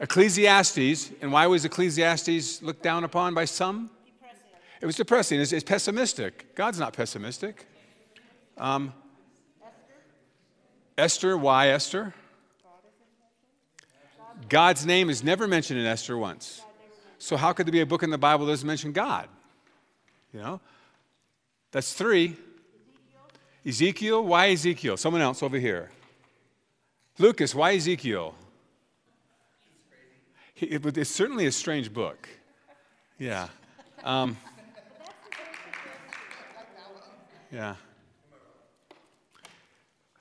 Ecclesiastes, and why was Ecclesiastes looked down upon by some? It was depressing. It's, it's pessimistic. God's not pessimistic. Um, Esther, why Esther? God's name is never mentioned in Esther once. So how could there be a book in the Bible that doesn't mention God? You know? That's three. Ezekiel, why Ezekiel? Someone else over here. Lucas, why Ezekiel? It's certainly a strange book. Yeah. Um, yeah.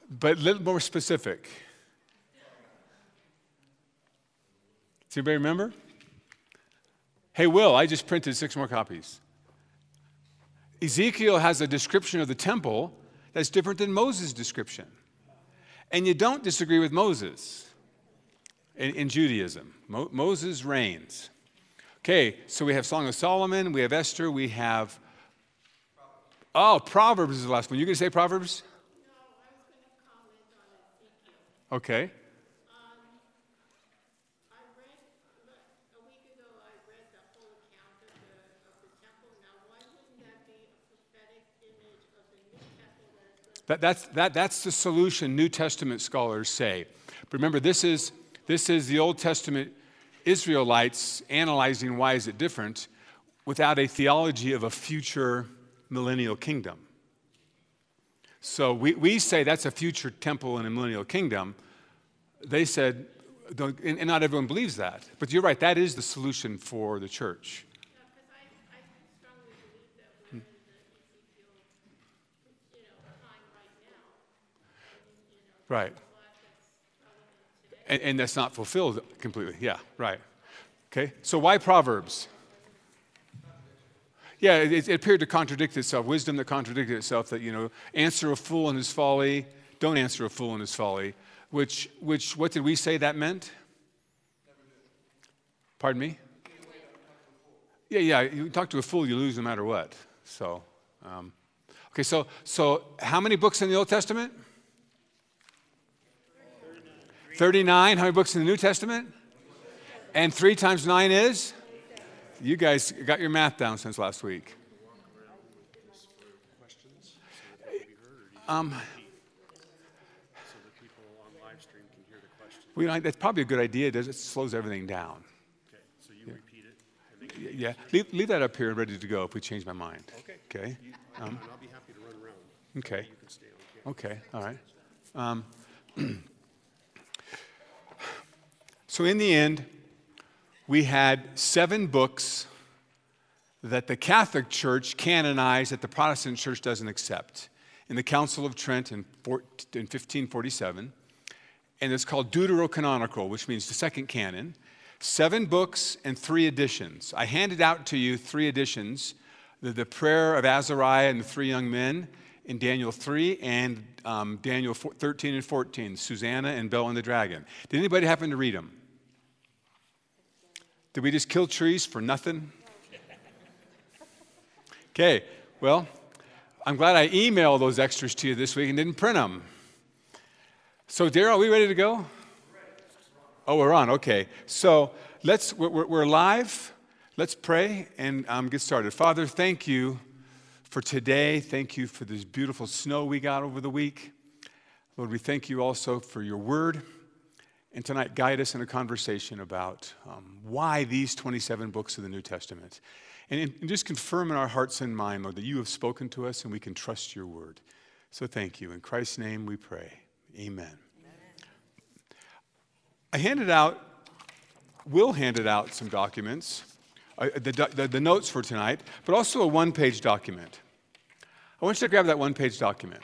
But a little more specific. Does anybody remember? Hey, Will, I just printed six more copies. Ezekiel has a description of the temple that's different than Moses' description. And you don't disagree with Moses in, in Judaism. Mo- Moses reigns. Okay, so we have Song of Solomon, we have Esther, we have. Oh, Proverbs is the last one. You going to say Proverbs? Okay. That, that's, that, that's the solution New Testament scholars say. But remember, this is, this is the Old Testament Israelites analyzing why is it different without a theology of a future millennial kingdom. So we, we say that's a future temple in a millennial kingdom. They said, and not everyone believes that. But you're right, that is the solution for the church. Right. And, and, that's not fulfilled completely. Yeah, right. Okay, so why Proverbs? Yeah, it, it, appeared to contradict itself. Wisdom that contradicted itself that, you know, answer a fool in his folly, don't answer a fool in his folly. Which, which what did we say that meant? Pardon me? Yeah, yeah, you talk to a fool, you lose no matter what. So, um, okay, so, so how many books in the Old Testament? 39. How many books in the New Testament? And three times nine is? You guys got your math down since last week. Um, well, you know, that's probably a good idea. It slows everything down. Okay, so you yeah. repeat it. Yeah, leave, leave, that up here and ready to go if we change my mind. Okay. Okay. Um, I'll be happy to run around. Okay. Okay. All right. Um, So, in the end, we had seven books that the Catholic Church canonized that the Protestant Church doesn't accept in the Council of Trent in, 1547. And it's called Deuterocanonical, which means the second canon. Seven books and three editions. I handed out to you three editions the, the prayer of Azariah and the three young men in Daniel 3 and um, Daniel 13 and 14, Susanna and Bel and the dragon. Did anybody happen to read them? Did we just kill trees for nothing? Okay, well, I'm glad I emailed those extras to you this week and didn't print them. So, Daryl, are we ready to go? Oh, we're on. Okay. So let's we're, we're live. Let's pray and um, get started. Father, thank you for today. Thank you for this beautiful snow we got over the week. Lord, we thank you also for your word. And tonight, guide us in a conversation about um, why these 27 books of the New Testament. And, and just confirm in our hearts and mind, Lord, that you have spoken to us and we can trust your word. So thank you. In Christ's name we pray. Amen. Amen. I handed out, will handed out some documents, uh, the, the, the notes for tonight, but also a one page document. I want you to grab that one page document.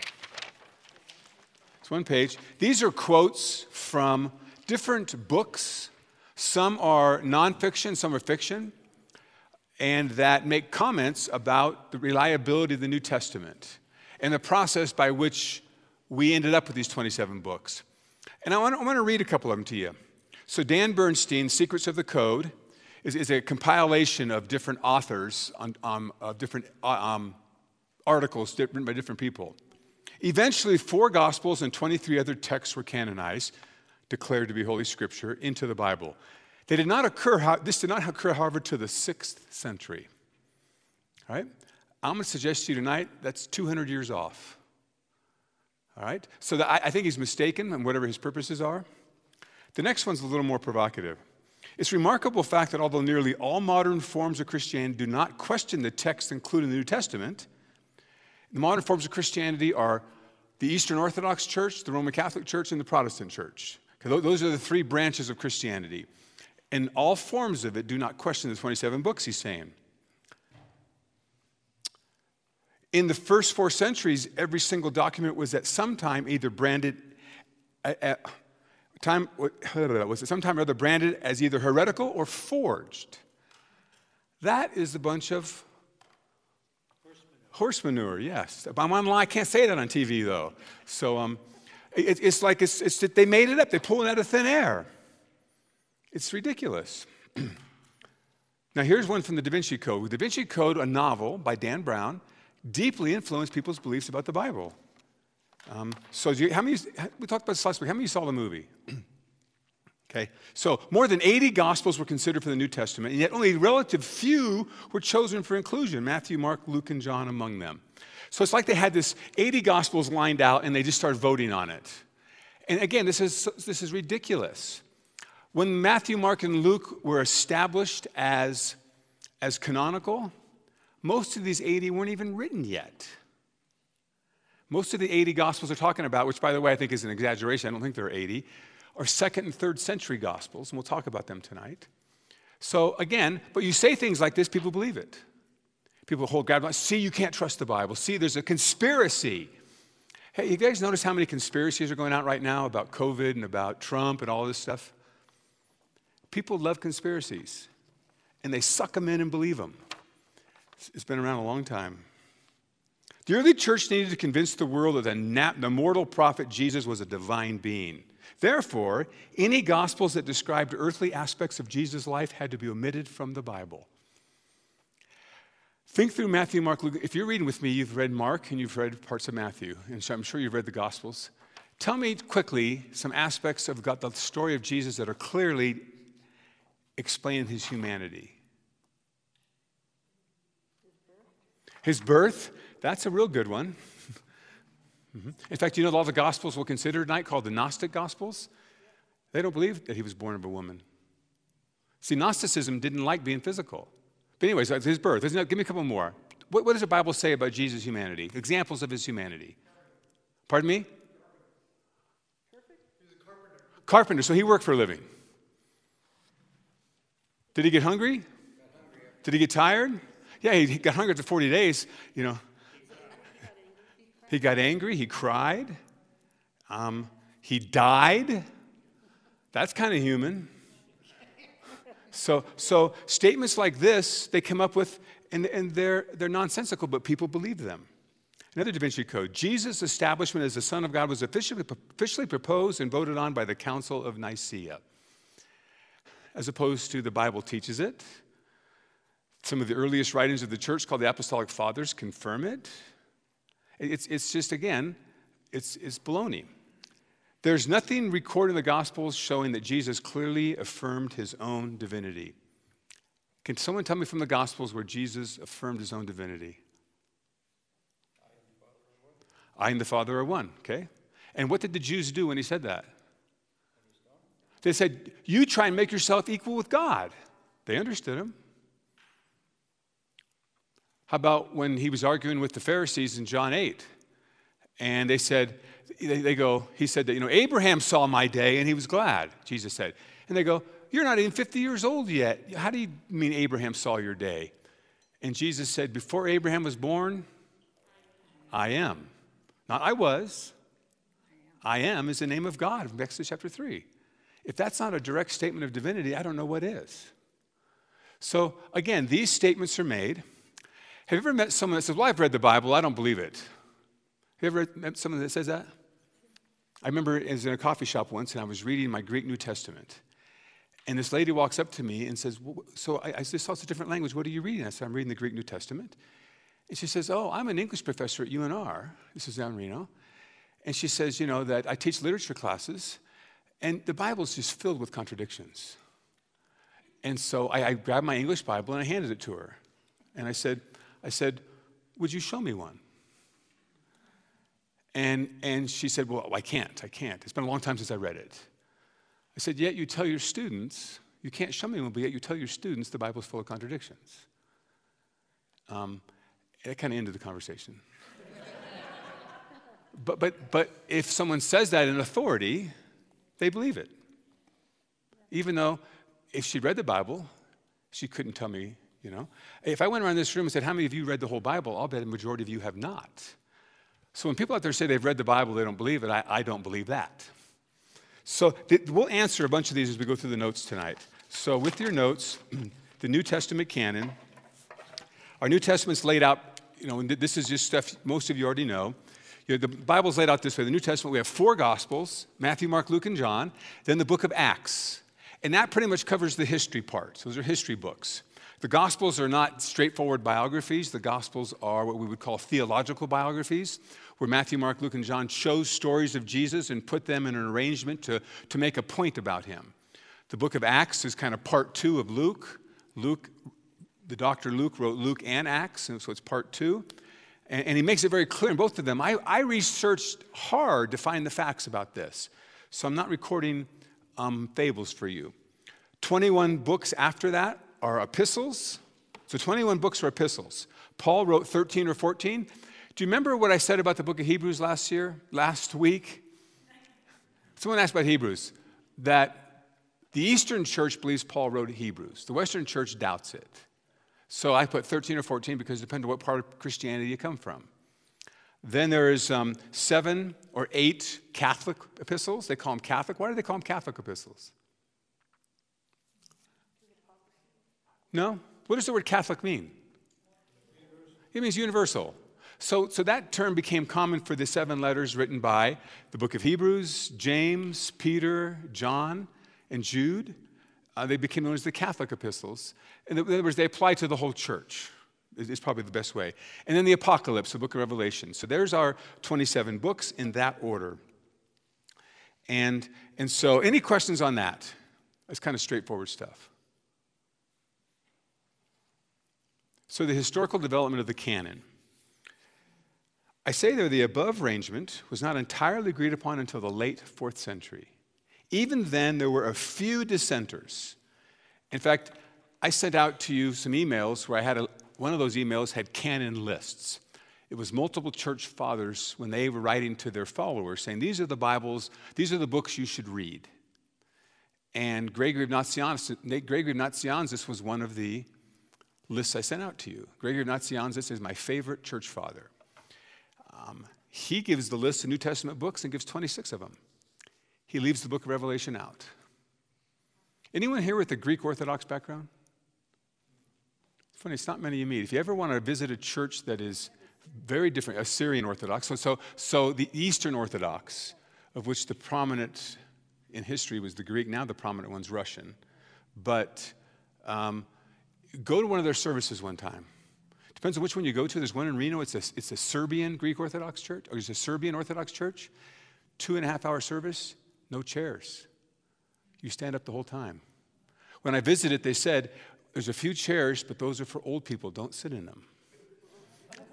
It's one page. These are quotes from different books. Some are nonfiction, some are fiction, and that make comments about the reliability of the New Testament and the process by which we ended up with these 27 books. And I want, I want to read a couple of them to you. So, Dan Burstein, Secrets of the Code is, is a compilation of different authors on, um, of different uh, um, articles written by different people. Eventually, four Gospels and 23 other texts were canonized declared to be Holy Scripture into the Bible. They did not occur, this did not occur, however, to the sixth century. All right? I'm going to suggest to you tonight that's 200 years off. All right? So I, I think he's mistaken in whatever his purposes are. The next one's a little more provocative. It's a remarkable fact that although nearly all modern forms of Christianity do not question the text included in the New Testament, the modern forms of Christianity are the Eastern Orthodox Church, the Roman Catholic Church, and the Protestant Church. Those are the three branches of Christianity. And all forms of it do not question the 27 books, he's saying. In the first four centuries, every single document was at some time either branded, time, was at some time or other branded as either heretical or forged. That is a bunch of horse manure, yes. I'm online, I can't say that on TV though. So um, it, it's like it's, it's, they made it up, they pulled it out of thin air. It's ridiculous. now, here's one from the Da Vinci Code. The Da Vinci Code, a novel by Dan Brown, deeply influenced people's beliefs about the Bible. Um, so, you, how many, we talked about this last week. How many saw the movie? okay, so more than 80 Gospels were considered for the New Testament, and yet only a relative few were chosen for inclusion Matthew, Mark, Luke, and John among them. So it's like they had this 80 Gospels lined out and they just started voting on it. And again, this is, this is ridiculous. When Matthew, Mark, and Luke were established as, as canonical, most of these 80 weren't even written yet. Most of the 80 Gospels are talking about, which by the way I think is an exaggeration, I don't think there are 80, are second and third century Gospels, and we'll talk about them tonight. So again, but you say things like this, people believe it. People hold God, see, you can't trust the Bible. See, there's a conspiracy. Hey, you guys notice how many conspiracies are going out right now about COVID and about Trump and all this stuff? People love conspiracies, and they suck them in and believe them. It's been around a long time. The early church needed to convince the world that the, the mortal prophet Jesus was a divine being. Therefore, any gospels that described earthly aspects of Jesus' life had to be omitted from the Bible. Think through Matthew, Mark, Luke. If you're reading with me, you've read Mark and you've read parts of Matthew, and so I'm sure you've read the Gospels. Tell me quickly some aspects of the story of Jesus that are clearly explaining his humanity. His birth, that's a real good one. In fact, you know, all the Gospels we'll consider tonight called the Gnostic Gospels? They don't believe that he was born of a woman. See, Gnosticism didn't like being physical. But, anyways, his birth. Give me a couple more. What, what does the Bible say about Jesus' humanity? Examples of his humanity. Pardon me? Carpenter. carpenter. So he worked for a living. Did he get hungry? Did he get tired? Yeah, he got hungry after 40 days, you know. He got angry, he cried, um, he died. That's kind of human. So, so statements like this, they come up with, and, and they're, they're nonsensical, but people believe them. Another Da Vinci Code. Jesus' establishment as the Son of God was officially, officially proposed and voted on by the Council of Nicaea, as opposed to the Bible teaches it. Some of the earliest writings of the church, called the Apostolic Fathers, confirm it. It's, it's just, again, it's, it's baloney. There's nothing recorded in the Gospels showing that Jesus clearly affirmed his own divinity. Can someone tell me from the Gospels where Jesus affirmed his own divinity? I and the Father are one, okay? And what did the Jews do when he said that? They said, You try and make yourself equal with God. They understood him. How about when he was arguing with the Pharisees in John 8? And they said, they go, he said that, you know, Abraham saw my day and he was glad, Jesus said. And they go, You're not even 50 years old yet. How do you mean Abraham saw your day? And Jesus said, Before Abraham was born, I am. Not I was. I am is the name of God from Exodus chapter 3. If that's not a direct statement of divinity, I don't know what is. So, again, these statements are made. Have you ever met someone that says, Well, I've read the Bible, I don't believe it? Have you ever met someone that says that? I remember I was in a coffee shop once and I was reading my Greek New Testament. And this lady walks up to me and says, So I, I just saw it's a different language. What are you reading? I said, I'm reading the Greek New Testament. And she says, Oh, I'm an English professor at UNR. This is down Reno. And she says, You know, that I teach literature classes. And the Bible's just filled with contradictions. And so I, I grabbed my English Bible and I handed it to her. And I said, I said, Would you show me one? And, and she said, Well, I can't. I can't. It's been a long time since I read it. I said, Yet you tell your students, you can't show me one, but yet you tell your students the Bible's full of contradictions. Um, it kind of ended the conversation. but, but, but if someone says that in authority, they believe it. Even though if she read the Bible, she couldn't tell me, you know. If I went around this room and said, How many of you read the whole Bible? I'll bet a majority of you have not. So when people out there say they've read the Bible, they don't believe it, I, I don't believe that. So th- we'll answer a bunch of these as we go through the notes tonight. So with your notes, the New Testament canon, our New Testament's laid out, you know, this is just stuff most of you already know. You know, the Bible's laid out this way. The New Testament, we have four Gospels Matthew, Mark, Luke, and John, then the book of Acts. And that pretty much covers the history part. Those are history books. The Gospels are not straightforward biographies. The Gospels are what we would call theological biographies, where Matthew, Mark, Luke, and John chose stories of Jesus and put them in an arrangement to, to make a point about him. The book of Acts is kind of part two of Luke. Luke, the doctor Luke wrote Luke and Acts, and so it's part two. And, and he makes it very clear in both of them. I, I, researched hard to find the facts about this. So I'm not recording um, fables for you. 21 books after that are epistles. So 21 books are epistles. Paul wrote 13 or 14. Do you remember what I said about the book of Hebrews last year, last week? Someone asked about Hebrews, that the Eastern church believes Paul wrote Hebrews. The Western church doubts it. So I put 13 or 14 because it depends on what part of Christianity you come from. Then there's um, seven or eight Catholic epistles. They call them Catholic. Why do they call them Catholic epistles? No? What does the word Catholic mean? It means universal. So, so that term became common for the seven letters written by the book of Hebrews, James, Peter, John, and Jude. Uh, they became known as the Catholic epistles. In other words, they apply to the whole church, is probably the best way. And then the Apocalypse, the book of Revelation. So there's our 27 books in that order. And, and so, any questions on that? It's kind of straightforward stuff. So, the historical development of the canon. I say there the above arrangement was not entirely agreed upon until the late fourth century. Even then, there were a few dissenters. In fact, I sent out to you some emails where I had a, one of those emails had canon lists. It was multiple church fathers when they were writing to their followers saying, These are the Bibles, these are the books you should read. And Gregory of Nazianzus, Gregory of Nazianzus was one of the lists I sent out to you. Gregory Nazianzus is my favorite church father. Um, he gives the list of New Testament books and gives 26 of them. He leaves the book of Revelation out. Anyone here with a Greek Orthodox background? It's funny, it's not many you meet. If you ever want to visit a church that is very different, Assyrian Orthodox, so, so, so the Eastern Orthodox, of which the prominent in history was the Greek, now the prominent one's Russian. But um, go to one of their services one time. Depends on which one you go to. There's one in Reno, it's a, it's a Serbian Greek Orthodox church, or it's a Serbian Orthodox church. Two and a half hour service, no chairs. You stand up the whole time. When I visited, they said, there's a few chairs, but those are for old people. Don't sit in them.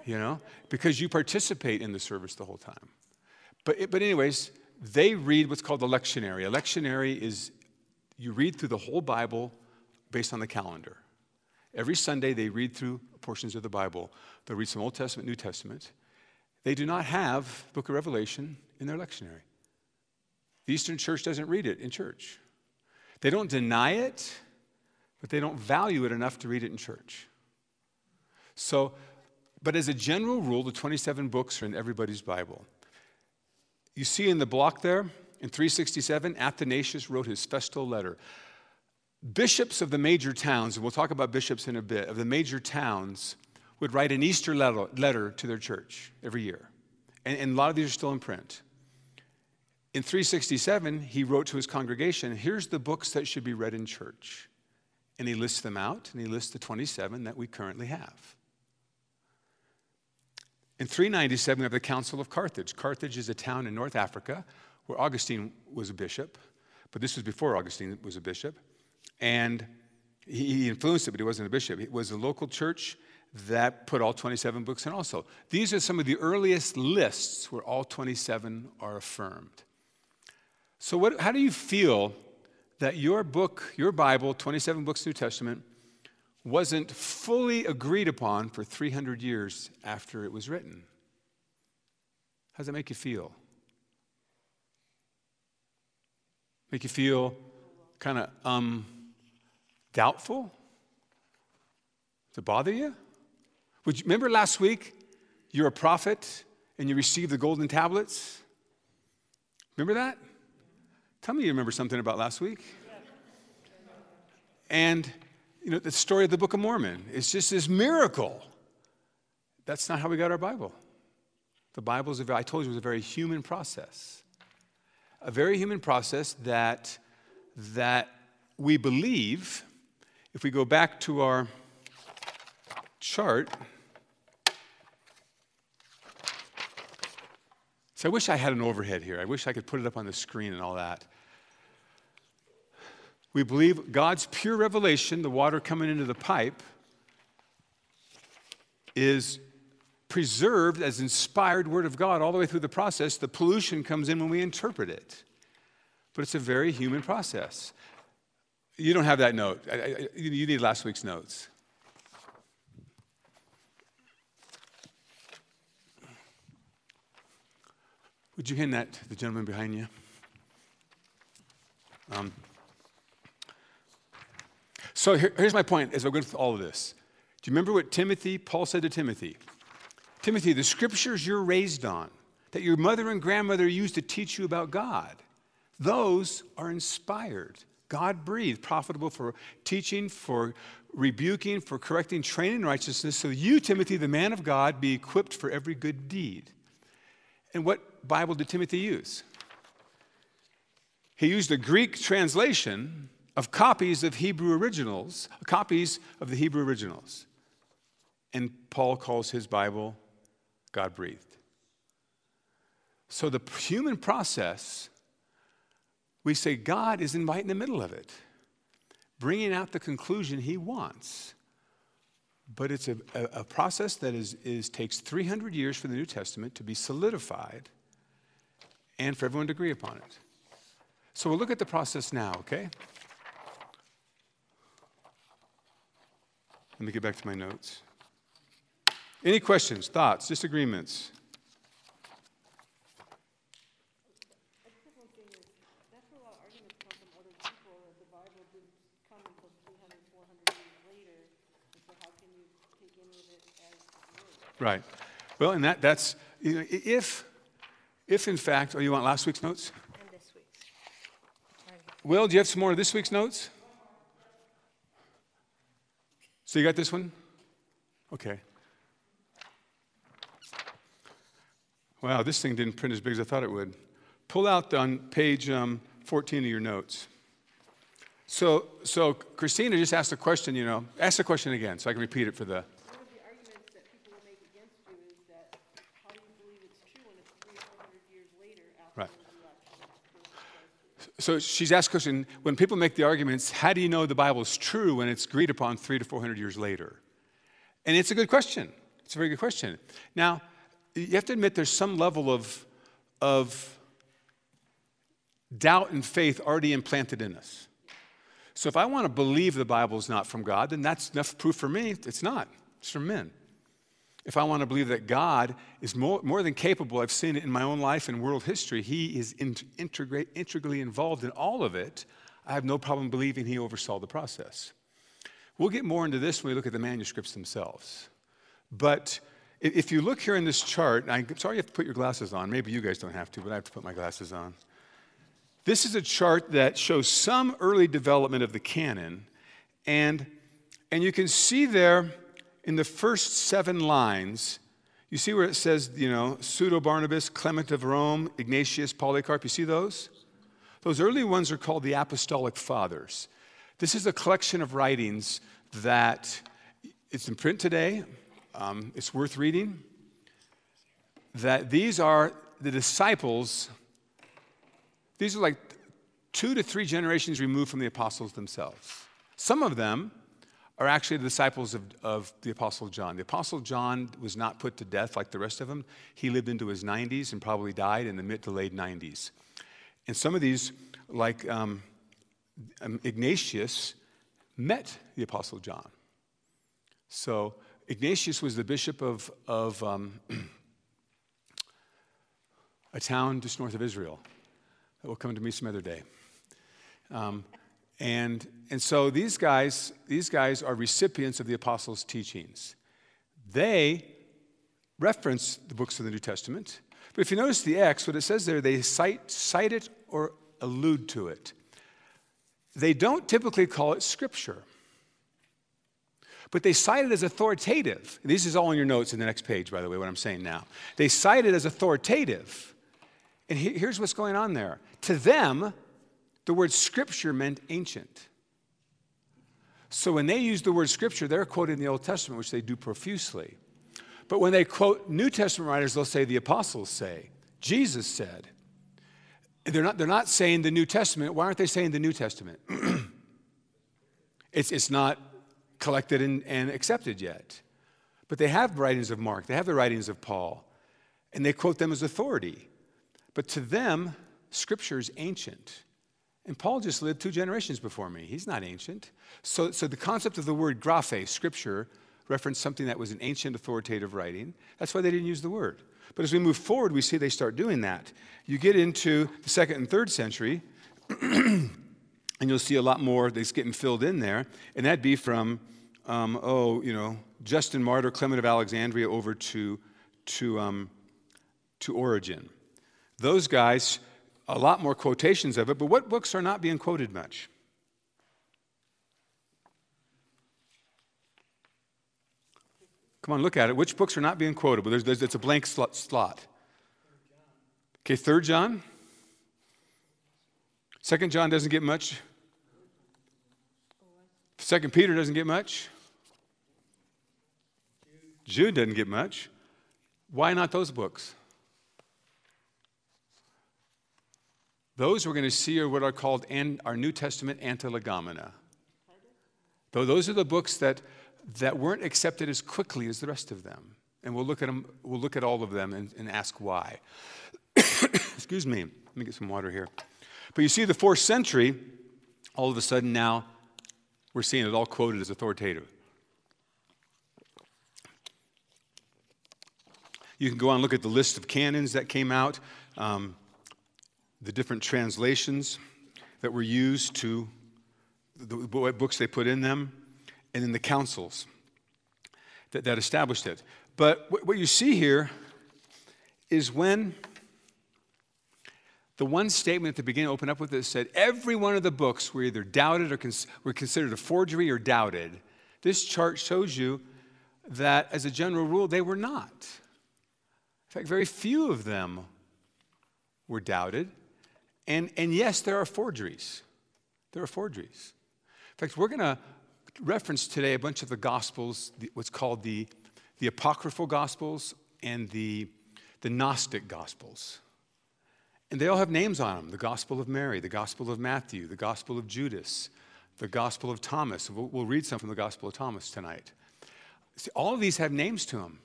You know, because you participate in the service the whole time. But, but anyways, they read what's called the lectionary. A lectionary is you read through the whole Bible based on the calendar. Every Sunday, they read through portions of the Bible. They'll read some Old Testament, New Testament. They do not have Book of Revelation in their lectionary. The Eastern Church doesn't read it in church. They don't deny it, but they don't value it enough to read it in church. So, but as a general rule, the 27 books are in everybody's Bible. You see in the block there, in 367, Athanasius wrote his festal letter. Bishops of the major towns, and we'll talk about bishops in a bit, of the major towns would write an Easter letter to their church every year. And, and a lot of these are still in print. In 367, he wrote to his congregation, here's the books that should be read in church. And he lists them out, and he lists the 27 that we currently have. In 397, we have the Council of Carthage. Carthage is a town in North Africa where Augustine was a bishop. but this was before Augustine was a bishop. And he influenced it, but he wasn't a bishop. It was a local church that put all 27 books in also. These are some of the earliest lists where all 27 are affirmed. So, what, how do you feel that your book, your Bible, 27 books New Testament, wasn't fully agreed upon for 300 years after it was written? How does that make you feel? Make you feel kind of um, doubtful? It bother you? Would you remember last week you're a prophet and you received the golden tablets? Remember that? Tell me you remember something about last week. And you know the story of the Book of Mormon is just this miracle. That's not how we got our Bible. The Bible is I told you, it was a very human process. A very human process that that we believe if we go back to our chart, so I wish I had an overhead here. I wish I could put it up on the screen and all that. We believe God's pure revelation, the water coming into the pipe, is preserved as inspired word of God all the way through the process. The pollution comes in when we interpret it. But it's a very human process. You don't have that note. I, I, you need last week's notes. Would you hand that to the gentleman behind you? Um, so here, here's my point as I go through all of this. Do you remember what Timothy, Paul said to Timothy? Timothy, the scriptures you're raised on, that your mother and grandmother used to teach you about God, those are inspired God breathed, profitable for teaching, for rebuking, for correcting, training in righteousness, so you, Timothy, the man of God, be equipped for every good deed. And what Bible did Timothy use? He used a Greek translation of copies of Hebrew originals, copies of the Hebrew originals. And Paul calls his Bible God breathed. So the human process we say God is right in the middle of it, bringing out the conclusion He wants. But it's a, a, a process that is, is, takes 300 years for the New Testament to be solidified and for everyone to agree upon it. So we'll look at the process now, okay? Let me get back to my notes. Any questions, thoughts, disagreements? Right. Well, and that, that's, you know, if, if in fact, oh, you want last week's notes? And this week's. Will, do you have some more of this week's notes? So you got this one? Okay. Wow, this thing didn't print as big as I thought it would. Pull out on page um, 14 of your notes. So, so Christina just asked a question, you know, ask the question again so I can repeat it for the So she's asked question when people make the arguments, how do you know the Bible is true when it's agreed upon three to 400 years later? And it's a good question. It's a very good question. Now, you have to admit there's some level of, of doubt and faith already implanted in us. So if I want to believe the Bible is not from God, then that's enough proof for me. It's not, it's from men if I want to believe that God is more, more than capable, I've seen it in my own life and world history, He is integrally involved in all of it, I have no problem believing He oversaw the process. We'll get more into this when we look at the manuscripts themselves. But if you look here in this chart, I'm sorry you have to put your glasses on. Maybe you guys don't have to, but I have to put my glasses on. This is a chart that shows some early development of the canon, and, and you can see there in the first seven lines, you see where it says, you know, Pseudo Barnabas, Clement of Rome, Ignatius, Polycarp. You see those? Those early ones are called the Apostolic Fathers. This is a collection of writings that it's in print today. Um, it's worth reading. That these are the disciples, these are like two to three generations removed from the apostles themselves. Some of them are actually the disciples of, of the Apostle John. The Apostle John was not put to death like the rest of them. He lived into his 90s and probably died in the mid to late 90s. And some of these, like um, um, Ignatius, met the Apostle John. So Ignatius was the bishop of, of um, a town just north of Israel that will come to me some other day. Um, and, and so these guys, these guys are recipients of the apostles' teachings. They reference the books of the New Testament. But if you notice the X, what it says there, they cite, cite it or allude to it. They don't typically call it scripture, but they cite it as authoritative. This is all in your notes in the next page, by the way, what I'm saying now. They cite it as authoritative. And here's what's going on there. To them, the word scripture meant ancient. So when they use the word scripture, they're quoting the Old Testament, which they do profusely. But when they quote New Testament writers, they'll say the apostles say, Jesus said. They're not, they're not saying the New Testament. Why aren't they saying the New Testament? it's, it's not collected and, and accepted yet. But they have writings of Mark, they have the writings of Paul, and they quote them as authority. But to them, Scripture is ancient. And Paul just lived two generations before me. He's not ancient. So, so the concept of the word graphe, scripture, referenced something that was an ancient authoritative writing. That's why they didn't use the word. But as we move forward, we see they start doing that. You get into the second and third century, and you'll see a lot more that's getting filled in there. And that'd be from, um, oh, you know, Justin Martyr, Clement of Alexandria over to, to, um, to Origen. Those guys a lot more quotations of it, but what books are not being quoted much? Come on, look at it. Which books are not being quoted? Well, there's, there's, it's a blank slot, slot. Okay, Third John. Second John doesn't get much. Second Peter doesn't get much. Jude doesn't get much. Why not those books? Those we're going to see are what are called our New Testament antilegomena. Though those are the books that, that weren't accepted as quickly as the rest of them. And we'll look at, them, we'll look at all of them and, and ask why. Excuse me. Let me get some water here. But you see, the fourth century, all of a sudden now, we're seeing it all quoted as authoritative. You can go on and look at the list of canons that came out. Um, the different translations that were used to the books they put in them, and then the councils that, that established it. But what you see here is when the one statement at the beginning opened up with it said every one of the books were either doubted or cons- were considered a forgery or doubted. This chart shows you that, as a general rule, they were not. In fact, very few of them were doubted. And, and yes, there are forgeries. There are forgeries. In fact, we're going to reference today a bunch of the Gospels, what's called the, the Apocryphal Gospels and the, the Gnostic Gospels. And they all have names on them the Gospel of Mary, the Gospel of Matthew, the Gospel of Judas, the Gospel of Thomas. We'll, we'll read some from the Gospel of Thomas tonight. See, all of these have names to them.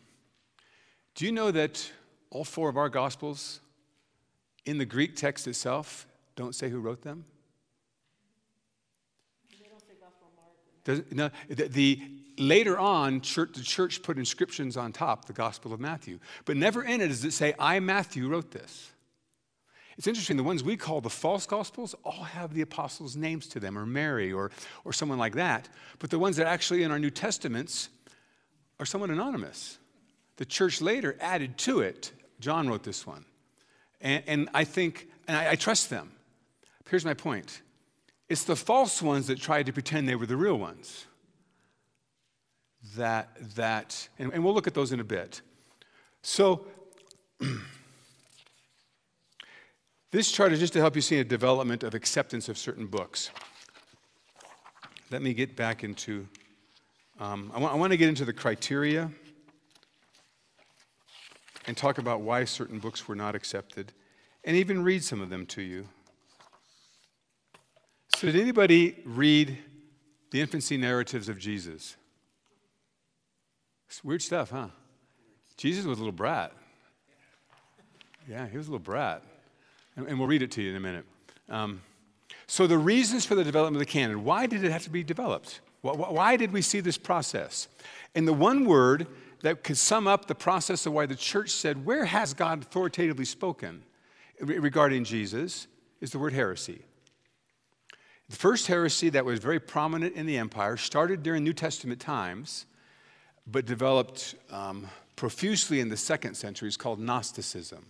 Do you know that all four of our Gospels in the Greek text itself, don't say who wrote them. Does, no, the, the, later on, church, the church put inscriptions on top, the Gospel of Matthew. But never in it does it say, I, Matthew, wrote this. It's interesting, the ones we call the false Gospels all have the apostles' names to them, or Mary, or, or someone like that. But the ones that actually in our New Testaments are somewhat anonymous. The church later added to it, John wrote this one. And, and I think, and I, I trust them. Here's my point it's the false ones that tried to pretend they were the real ones. That, that and, and we'll look at those in a bit. So, this chart is just to help you see a development of acceptance of certain books. Let me get back into, um, I, want, I want to get into the criteria and talk about why certain books were not accepted, and even read some of them to you. So, did anybody read the infancy narratives of Jesus? It's weird stuff, huh? Jesus was a little brat. Yeah, he was a little brat. And, and we'll read it to you in a minute. Um, so, the reasons for the development of the canon why did it have to be developed? Why, why did we see this process? And the one word that could sum up the process of why the church said, Where has God authoritatively spoken regarding Jesus? is the word heresy. The first heresy that was very prominent in the empire started during New Testament times, but developed um, profusely in the second century is called Gnosticism.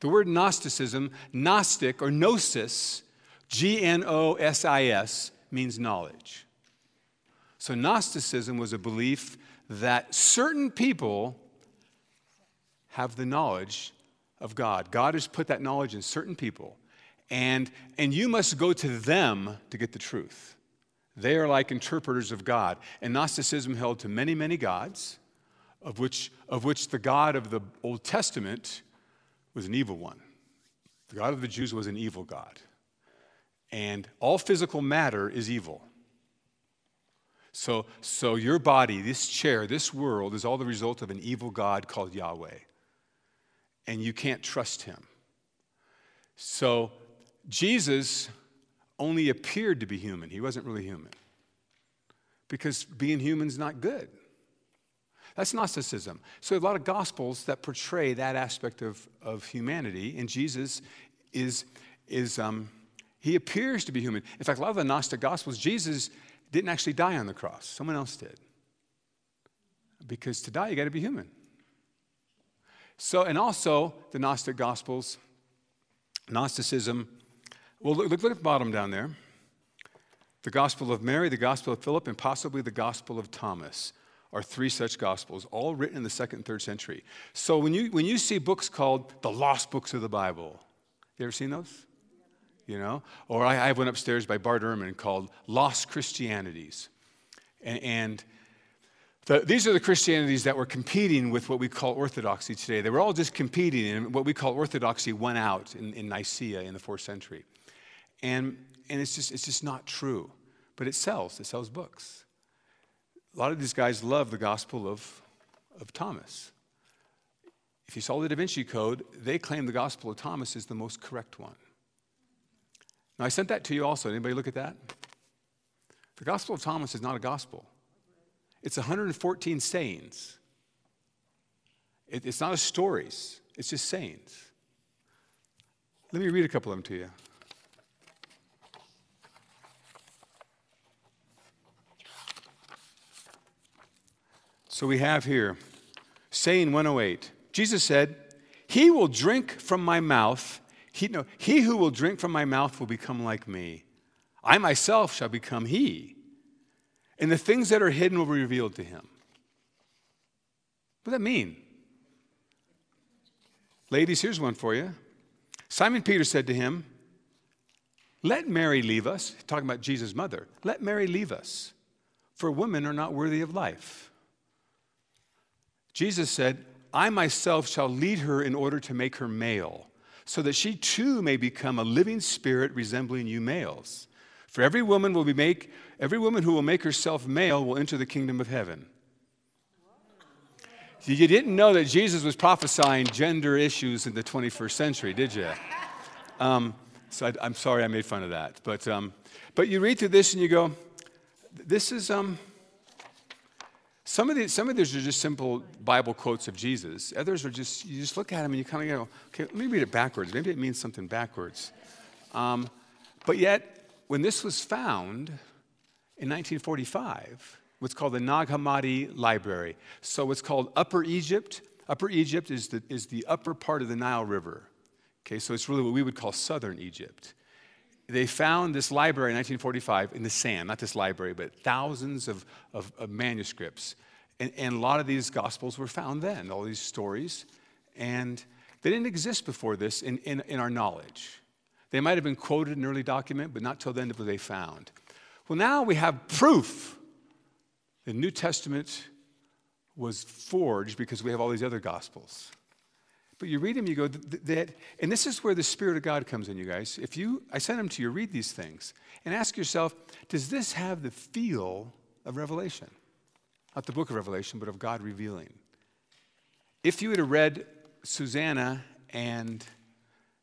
The word Gnosticism, Gnostic or Gnosis, G N O S I S, means knowledge. So Gnosticism was a belief that certain people have the knowledge of God. God has put that knowledge in certain people, and, and you must go to them to get the truth. They are like interpreters of God. And Gnosticism held to many, many gods, of which, of which the God of the Old Testament was an evil one. The God of the Jews was an evil God. And all physical matter is evil. So, so your body, this chair, this world is all the result of an evil God called Yahweh. And you can't trust him. So Jesus only appeared to be human. He wasn't really human. Because being human is not good. That's Gnosticism. So, a lot of gospels that portray that aspect of, of humanity, and Jesus is, is um, he appears to be human. In fact, a lot of the Gnostic gospels, Jesus didn't actually die on the cross, someone else did. Because to die, you got to be human. So, and also the Gnostic Gospels, Gnosticism. Well, look, look at the bottom down there. The Gospel of Mary, the Gospel of Philip, and possibly the Gospel of Thomas are three such Gospels, all written in the second and third century. So when you, when you see books called the lost books of the Bible, you ever seen those? You know? Or I, I have one upstairs by Bart Ehrman called Lost Christianities. And, and the, these are the Christianities that were competing with what we call orthodoxy today. They were all just competing, and what we call orthodoxy won out in, in Nicaea in the fourth century. And, and it's, just, it's just not true. But it sells, it sells books. A lot of these guys love the Gospel of, of Thomas. If you saw the Da Vinci Code, they claim the Gospel of Thomas is the most correct one. Now, I sent that to you also. Anybody look at that? The Gospel of Thomas is not a gospel, it's 114 sayings. It, it's not a stories, it's just sayings. Let me read a couple of them to you. So we have here, saying 108. Jesus said, He will drink from my mouth he, no, he who will drink from my mouth will become like me. I myself shall become he. And the things that are hidden will be revealed to him. What does that mean? Ladies, here's one for you. Simon Peter said to him, Let Mary leave us, talking about Jesus' mother, let Mary leave us, for women are not worthy of life. Jesus said, I myself shall lead her in order to make her male so that she too may become a living spirit resembling you males. For every woman will be make every woman who will make herself male will enter the kingdom of heaven. You didn't know that Jesus was prophesying gender issues in the 21st century, did you? Um, so I, am sorry I made fun of that. But, um, but you read through this and you go, this is, um, some of, these, some of these are just simple Bible quotes of Jesus. Others are just, you just look at them and you kind of go, okay, let me read it backwards. Maybe it means something backwards. Um, but yet, when this was found in 1945, what's called the Nag Hammadi Library. So it's called Upper Egypt. Upper Egypt is the, is the upper part of the Nile River. Okay, so it's really what we would call southern Egypt. They found this library in 1945 in the sand, not this library, but thousands of, of, of manuscripts. And, and, a lot of these gospels were found then, all these stories. And they didn't exist before this in, in, in our knowledge. They might have been quoted in an early document, but not till then were they found. Well, now we have proof the New Testament was forged because we have all these other gospels. But you read them, you go, that, and this is where the Spirit of God comes in, you guys. If you, I send them to you, read these things and ask yourself, does this have the feel of Revelation? Not the book of Revelation, but of God revealing. If you had read Susanna and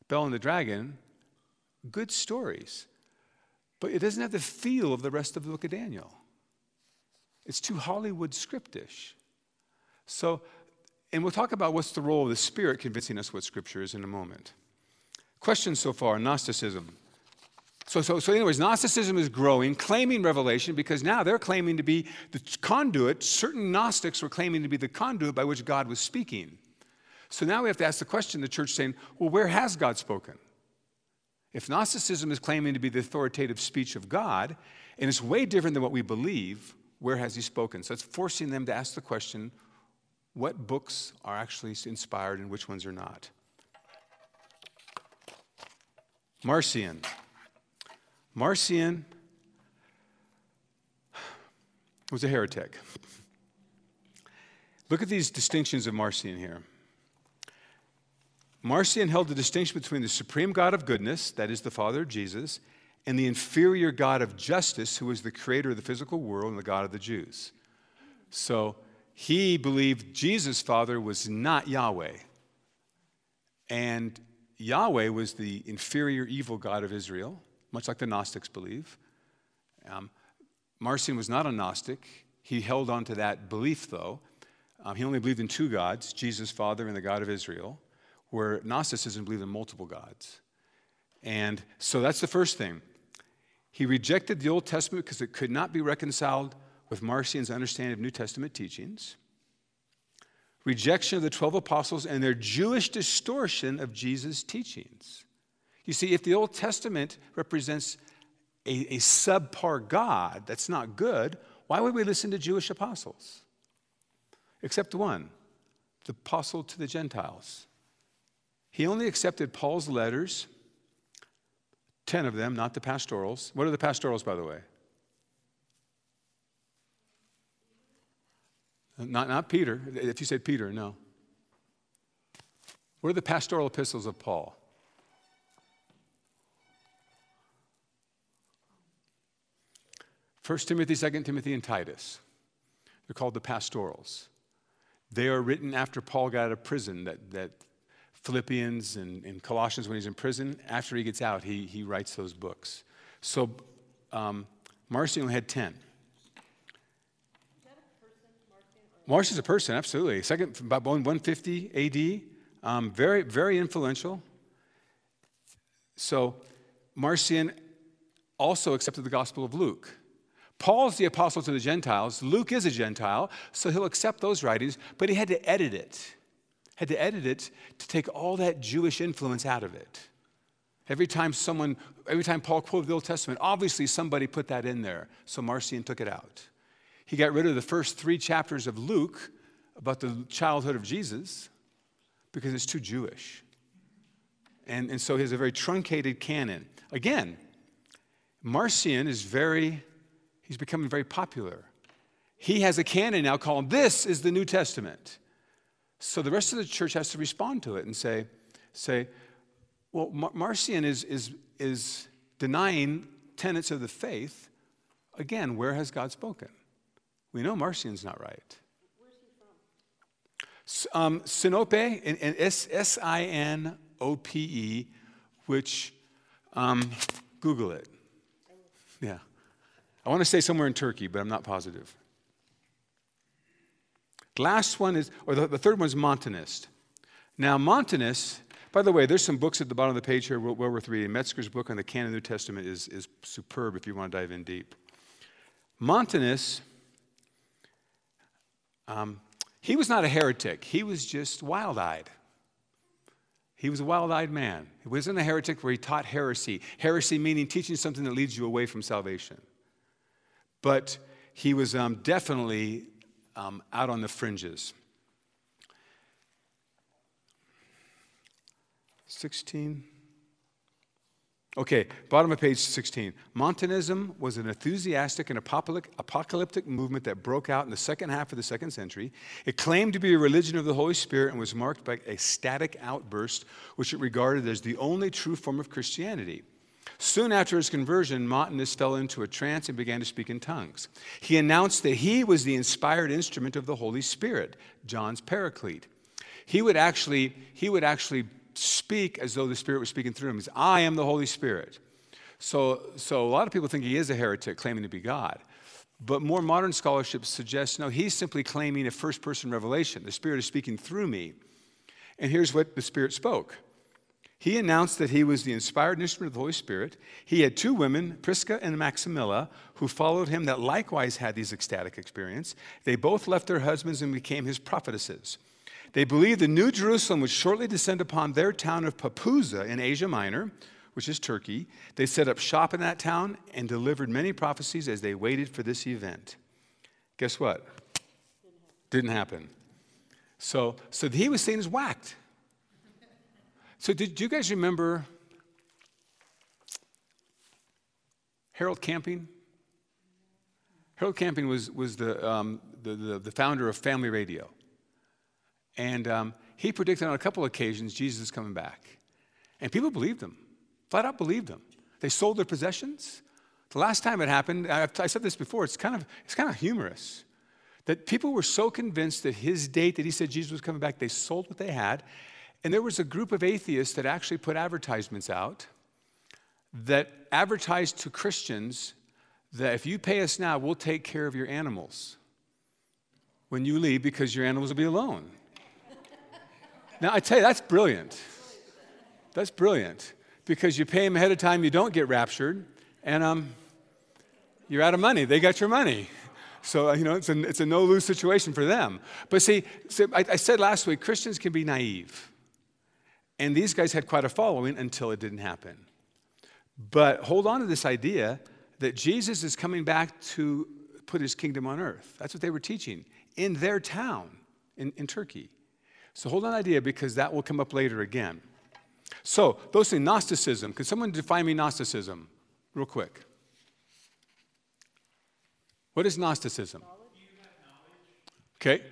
Bel and the Dragon, good stories. But it doesn't have the feel of the rest of the book of Daniel. It's too Hollywood scriptish. So, and we'll talk about what's the role of the Spirit convincing us what Scripture is in a moment. Questions so far Gnosticism. So, so, so, anyways, Gnosticism is growing, claiming revelation because now they're claiming to be the conduit. Certain Gnostics were claiming to be the conduit by which God was speaking. So now we have to ask the question the church saying, well, where has God spoken? If Gnosticism is claiming to be the authoritative speech of God, and it's way different than what we believe, where has He spoken? So it's forcing them to ask the question what books are actually inspired and which ones are not? Marcion. Marcion was a heretic. Look at these distinctions of Marcion here. Marcion held the distinction between the supreme God of goodness, that is the Father of Jesus, and the inferior God of justice, who is the creator of the physical world and the God of the Jews. So he believed Jesus' father was not Yahweh. And Yahweh was the inferior evil God of Israel, much like the Gnostics believe. Um, Marcion was not a Gnostic. He held on to that belief, though. Um, he only believed in two gods Jesus' Father and the God of Israel, where Gnosticism believed in multiple gods. And so that's the first thing. He rejected the Old Testament because it could not be reconciled with Marcion's understanding of New Testament teachings. Rejection of the 12 apostles and their Jewish distortion of Jesus' teachings. You see, if the Old Testament represents a, a subpar God that's not good, why would we listen to Jewish apostles? Except one, the apostle to the Gentiles. He only accepted Paul's letters 10 of them, not the pastorals. What are the pastorals, by the way? Not, not Peter. If you said Peter, no. What are the pastoral epistles of Paul? First Timothy, Second Timothy, and Titus. They're called the pastorals. They are written after Paul got out of prison, that, that Philippians and, and, Colossians when he's in prison. After he gets out, he, he writes those books. So um, Marcion had 10. Marcion is a person, absolutely. Second, about 150 AD, um, very, very influential. So Marcion also accepted the Gospel of Luke. Paul's the apostle to the Gentiles. Luke is a Gentile, so he'll accept those writings, but he had to edit it had to edit it to take all that Jewish influence out of it. Every time someone, every time Paul quoted the Old Testament, obviously somebody put that in there. So Marcion took it out. He got rid of the first three chapters of Luke about the childhood of Jesus because it's too Jewish. And, and so he has a very truncated canon. Again, Marcion is very, he's becoming very popular. He has a canon now called This is the New Testament. So the rest of the church has to respond to it and say, say well, Mar- Marcion is, is, is denying tenets of the faith. Again, where has God spoken? We know Marcion's not right. Where's he from? Um, Sinope, and, and S I N O P E, which, um, Google it. Yeah. I want to say somewhere in Turkey, but I'm not positive. Last one is, or the, the third one is Montanist. Now, Montanist, by the way, there's some books at the bottom of the page here well, worth reading. Metzger's book on the canon of the New Testament is, is superb if you want to dive in deep. Montanist, um, he was not a heretic, he was just wild eyed. He was a wild eyed man. He wasn't a heretic where he taught heresy. Heresy meaning teaching something that leads you away from salvation. But he was um, definitely um, out on the fringes. 16. Okay, bottom of page 16. Montanism was an enthusiastic and apocalyptic movement that broke out in the second half of the second century. It claimed to be a religion of the Holy Spirit and was marked by a static outburst, which it regarded as the only true form of Christianity. Soon after his conversion, Montanus fell into a trance and began to speak in tongues. He announced that he was the inspired instrument of the Holy Spirit, John's paraclete. He would actually, he would actually speak as though the Spirit was speaking through him. He's, I am the Holy Spirit. So, so a lot of people think he is a heretic claiming to be God. But more modern scholarship suggests no, he's simply claiming a first person revelation. The Spirit is speaking through me. And here's what the Spirit spoke He announced that he was the inspired instrument of the Holy Spirit. He had two women, Prisca and Maximilla, who followed him that likewise had these ecstatic experiences. They both left their husbands and became his prophetesses. They believed the New Jerusalem would shortly descend upon their town of Pepuza in Asia Minor, which is Turkey. They set up shop in that town and delivered many prophecies as they waited for this event. Guess what? Didn't happen. So, so he was seen as whacked. So, did you guys remember Harold Camping? Harold Camping was, was the, um, the, the, the founder of Family Radio. And um, he predicted on a couple of occasions Jesus is coming back. And people believed him, flat out believed him. They sold their possessions. The last time it happened, I, I said this before, it's kind, of, it's kind of humorous. That people were so convinced that his date that he said Jesus was coming back, they sold what they had. And there was a group of atheists that actually put advertisements out that advertised to Christians that if you pay us now, we'll take care of your animals when you leave because your animals will be alone. Now, I tell you, that's brilliant. That's brilliant because you pay them ahead of time, you don't get raptured, and um, you're out of money. They got your money. So, uh, you know, it's a, it's a no lose situation for them. But see, I, I said last week Christians can be naive. And these guys had quite a following until it didn't happen. But hold on to this idea that Jesus is coming back to put his kingdom on earth. That's what they were teaching in their town in, in Turkey. So hold on idea because that will come up later again. So, those things, Gnosticism. Can someone define me Gnosticism real quick? What is Gnosticism? Okay.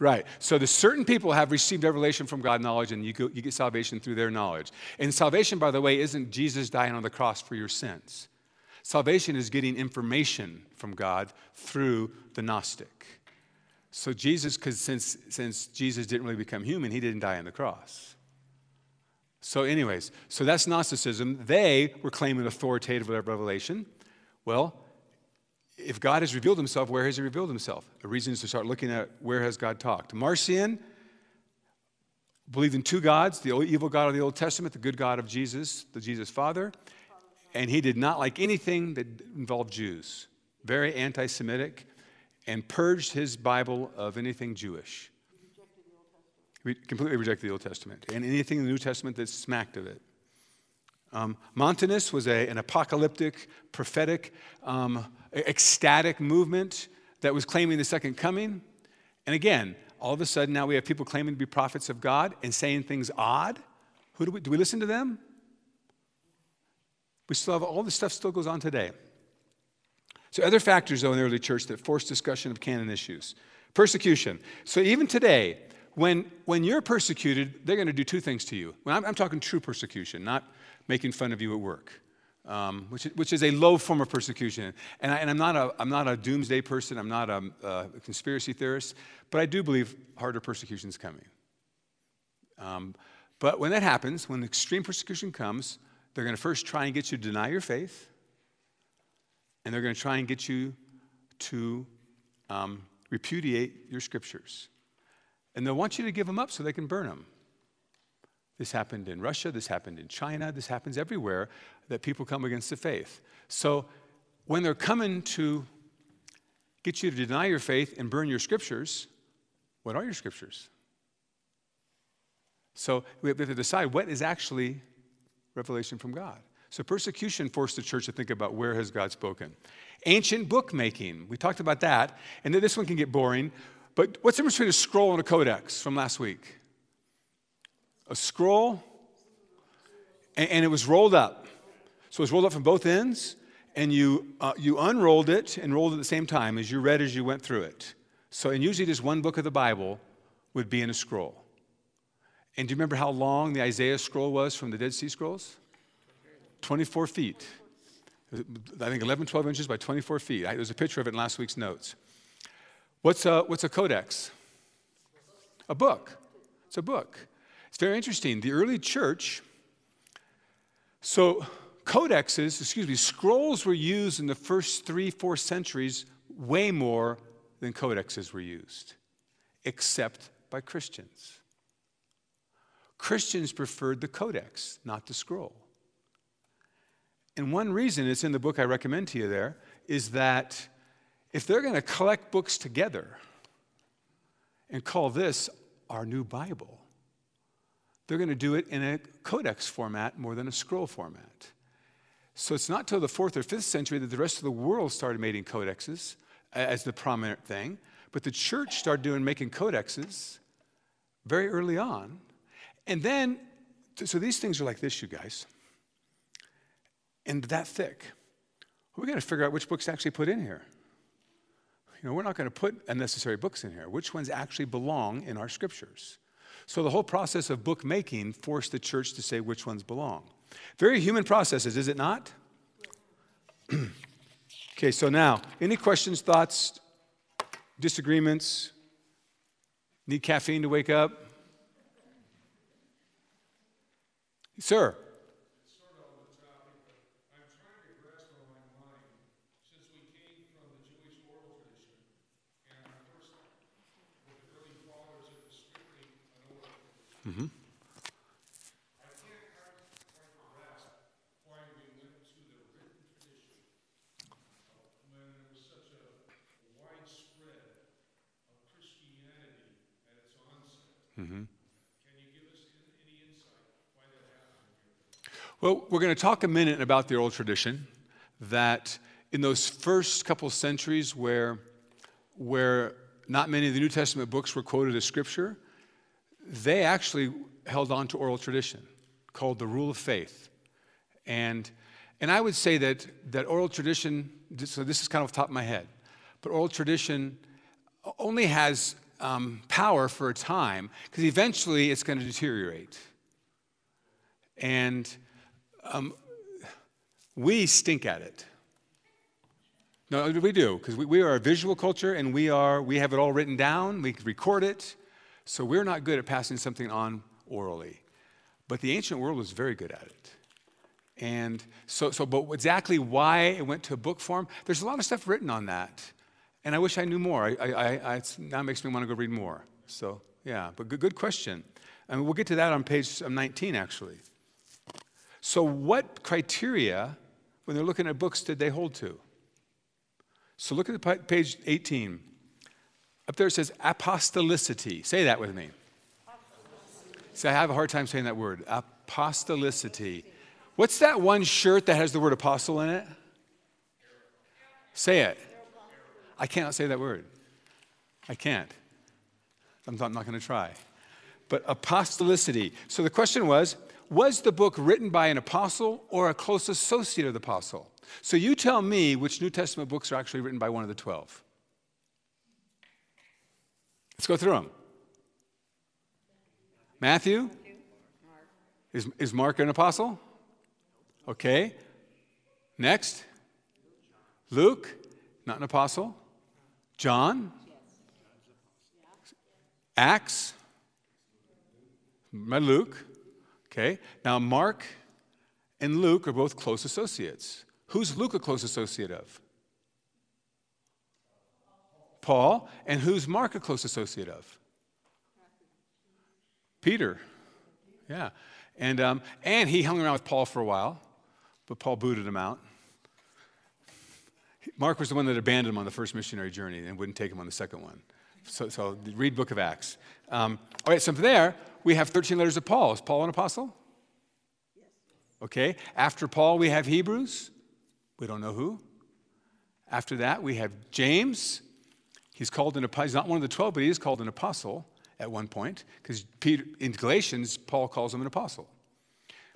Right. So the certain people have received revelation from God knowledge, and you, go, you get salvation through their knowledge. And salvation, by the way, isn't Jesus dying on the cross for your sins. Salvation is getting information from God through the Gnostic. So Jesus, because since, since Jesus didn't really become human, he didn't die on the cross. So, anyways, so that's Gnosticism. They were claiming authoritative revelation. Well, if God has revealed himself, where has he revealed himself? A reason is to start looking at where has God talked. Marcion believed in two gods, the evil God of the Old Testament, the good God of Jesus, the Jesus Father, and he did not like anything that involved Jews. Very anti Semitic and purged his Bible of anything Jewish. We completely rejected the Old Testament and anything in the New Testament that smacked of it. Um, Montanus was a, an apocalyptic, prophetic, um, ecstatic movement that was claiming the second coming. And again, all of a sudden now we have people claiming to be prophets of God and saying things odd. Who do we, do we listen to them? We still have all this stuff still goes on today. So, other factors, though, in the early church that forced discussion of canon issues persecution. So, even today, when, when you're persecuted, they're going to do two things to you. I'm, I'm talking true persecution, not making fun of you at work, um, which, which is a low form of persecution. And, I, am not a, I'm not a doomsday person, I'm not a, a, conspiracy theorist, but I do believe harder persecution is coming. Um, but when that happens, when extreme persecution comes, they're going to first try and get you to deny your faith and they're going to try and get you to um, repudiate your scriptures. And they'll want you to give them up so they can burn them. This happened in Russia, this happened in China, this happens everywhere that people come against the faith. So when they're coming to get you to deny your faith and burn your scriptures, what are your scriptures? So we have to decide what is actually revelation from God. So persecution forced the church to think about where has God spoken. Ancient bookmaking, we talked about that, and then this one can get boring, but what's the difference between a scroll and a codex from last week? A scroll and, and it was rolled up. So it was rolled up from both ends, and you, uh, you unrolled it and rolled it at the same time as you read as you went through it. So, and usually just one book of the Bible would be in a scroll. And do you remember how long the Isaiah scroll was from the Dead Sea Scrolls? 24 feet. I think 11, 12 inches by 24 feet. There's a picture of it in last week's notes. What's a, what's a codex? A book. It's a book. It's very interesting. The early church, so codexes, excuse me, scrolls were used in the first three, four centuries way more than codexes were used, except by Christians. Christians preferred the codex, not the scroll. And one reason, it's in the book I recommend to you there, is that if they're going to collect books together and call this our new Bible, they're going to do it in a codex format more than a scroll format. So it's not till the fourth or fifth century that the rest of the world started making codexes as the prominent thing, but the church started doing making codexes very early on. And then, so these things are like this, you guys and that thick. We got to figure out which books to actually put in here. You know, we're not going to put unnecessary books in here. Which ones actually belong in our scriptures? So the whole process of book making forced the church to say which ones belong. Very human processes, is it not? okay, so now, any questions, thoughts, disagreements? Need caffeine to wake up? Sir. Mm-hmm. Mm-hmm. Well, we're going to talk a minute about the oral tradition that in those first couple centuries where, where not many of the New Testament books were quoted as scripture, they actually held on to oral tradition called the rule of faith. And, and I would say that, that oral tradition, so this is kind of off the top of my head, but oral tradition only has um, power for a time because eventually it's going to deteriorate. And um, we stink at it. No, we do, because we, we are a visual culture and we, are, we have it all written down, we record it, so we're not good at passing something on orally. But the ancient world was very good at it. And so, so, but exactly why it went to book form, there's a lot of stuff written on that. And I wish I knew more. I, I, I, now makes me want to go read more. So, yeah, but good, good question. And we'll get to that on page um, 19, actually. So, what criteria, when they're looking at books, did they hold to? So, look at the page 18. Up there it says apostolicity. Say that with me. See, I have a hard time saying that word. Apostolicity. What's that one shirt that has the word apostle in it? Say it. I cannot say that word. I can't. I'm not, not going to try. But apostolicity. So the question was was the book written by an apostle or a close associate of the apostle? So you tell me which New Testament books are actually written by one of the 12. Let's go through them. Matthew? Is, is Mark an apostle? Okay. Next? Luke? Not an apostle. John? Acts? My Luke. Okay. Now, Mark and Luke are both close associates. Who's Luke a close associate of? Paul. And who's Mark a close associate of? Peter. Yeah. And, um, and he hung around with Paul for a while, but Paul booted him out. Mark was the one that abandoned him on the first missionary journey and wouldn't take him on the second one. So, so read Book of Acts. Um, all right, so from there, we have 13 letters of Paul. Is Paul an apostle? Yes. Okay. After Paul, we have Hebrews. We don't know who. After that, we have James. He's called an apostle. He's not one of the 12, but he is called an apostle at one point, because in Galatians, Paul calls him an apostle.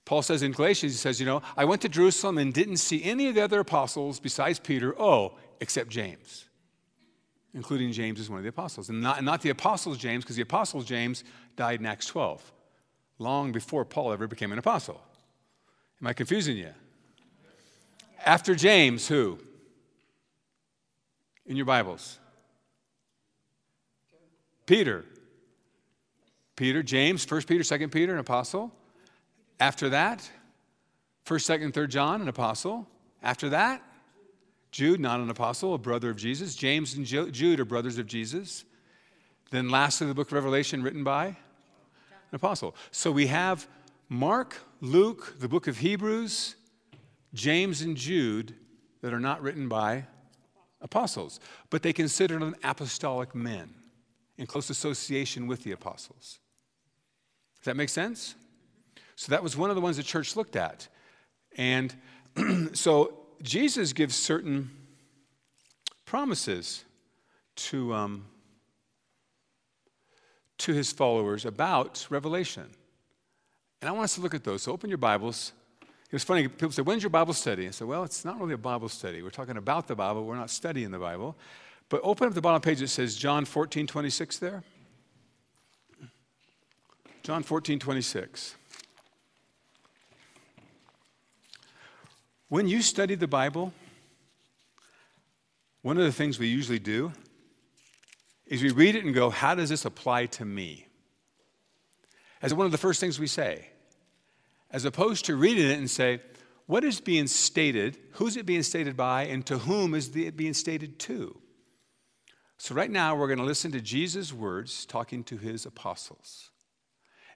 Paul says in Galatians, he says, You know, I went to Jerusalem and didn't see any of the other apostles besides Peter, oh, except James, including James as one of the apostles. And not, not the apostles James, because the apostles James died in Acts 12, long before Paul ever became an apostle. Am I confusing you? After James, who? In your Bibles? Peter. Peter, James, 1 Peter, 2 Peter, an apostle. After that, 1st, 2nd, 3rd John, an apostle. After that, Jude, not an apostle, a brother of Jesus. James and Jude are brothers of Jesus. Then lastly, the book of Revelation written by an apostle. So we have Mark, Luke, the book of Hebrews, James, and Jude that are not written by apostles, but they consider them apostolic men in close association with the apostles. Does that make sense? So that was one of the ones the church looked at. And so Jesus gives certain promises to, um, to his followers about Revelation. And I want us to look at those. So open your Bibles. It was funny, people say, When's your Bible study? I said, Well, it's not really a Bible study. We're talking about the Bible, we're not studying the Bible. But open up the bottom page, it says John 14, 26 there. John 14, 26. When you study the Bible, one of the things we usually do is we read it and go, How does this apply to me? As one of the first things we say, as opposed to reading it and say, What is being stated? Who's it being stated by? And to whom is it being stated to? So, right now, we're going to listen to Jesus' words talking to his apostles.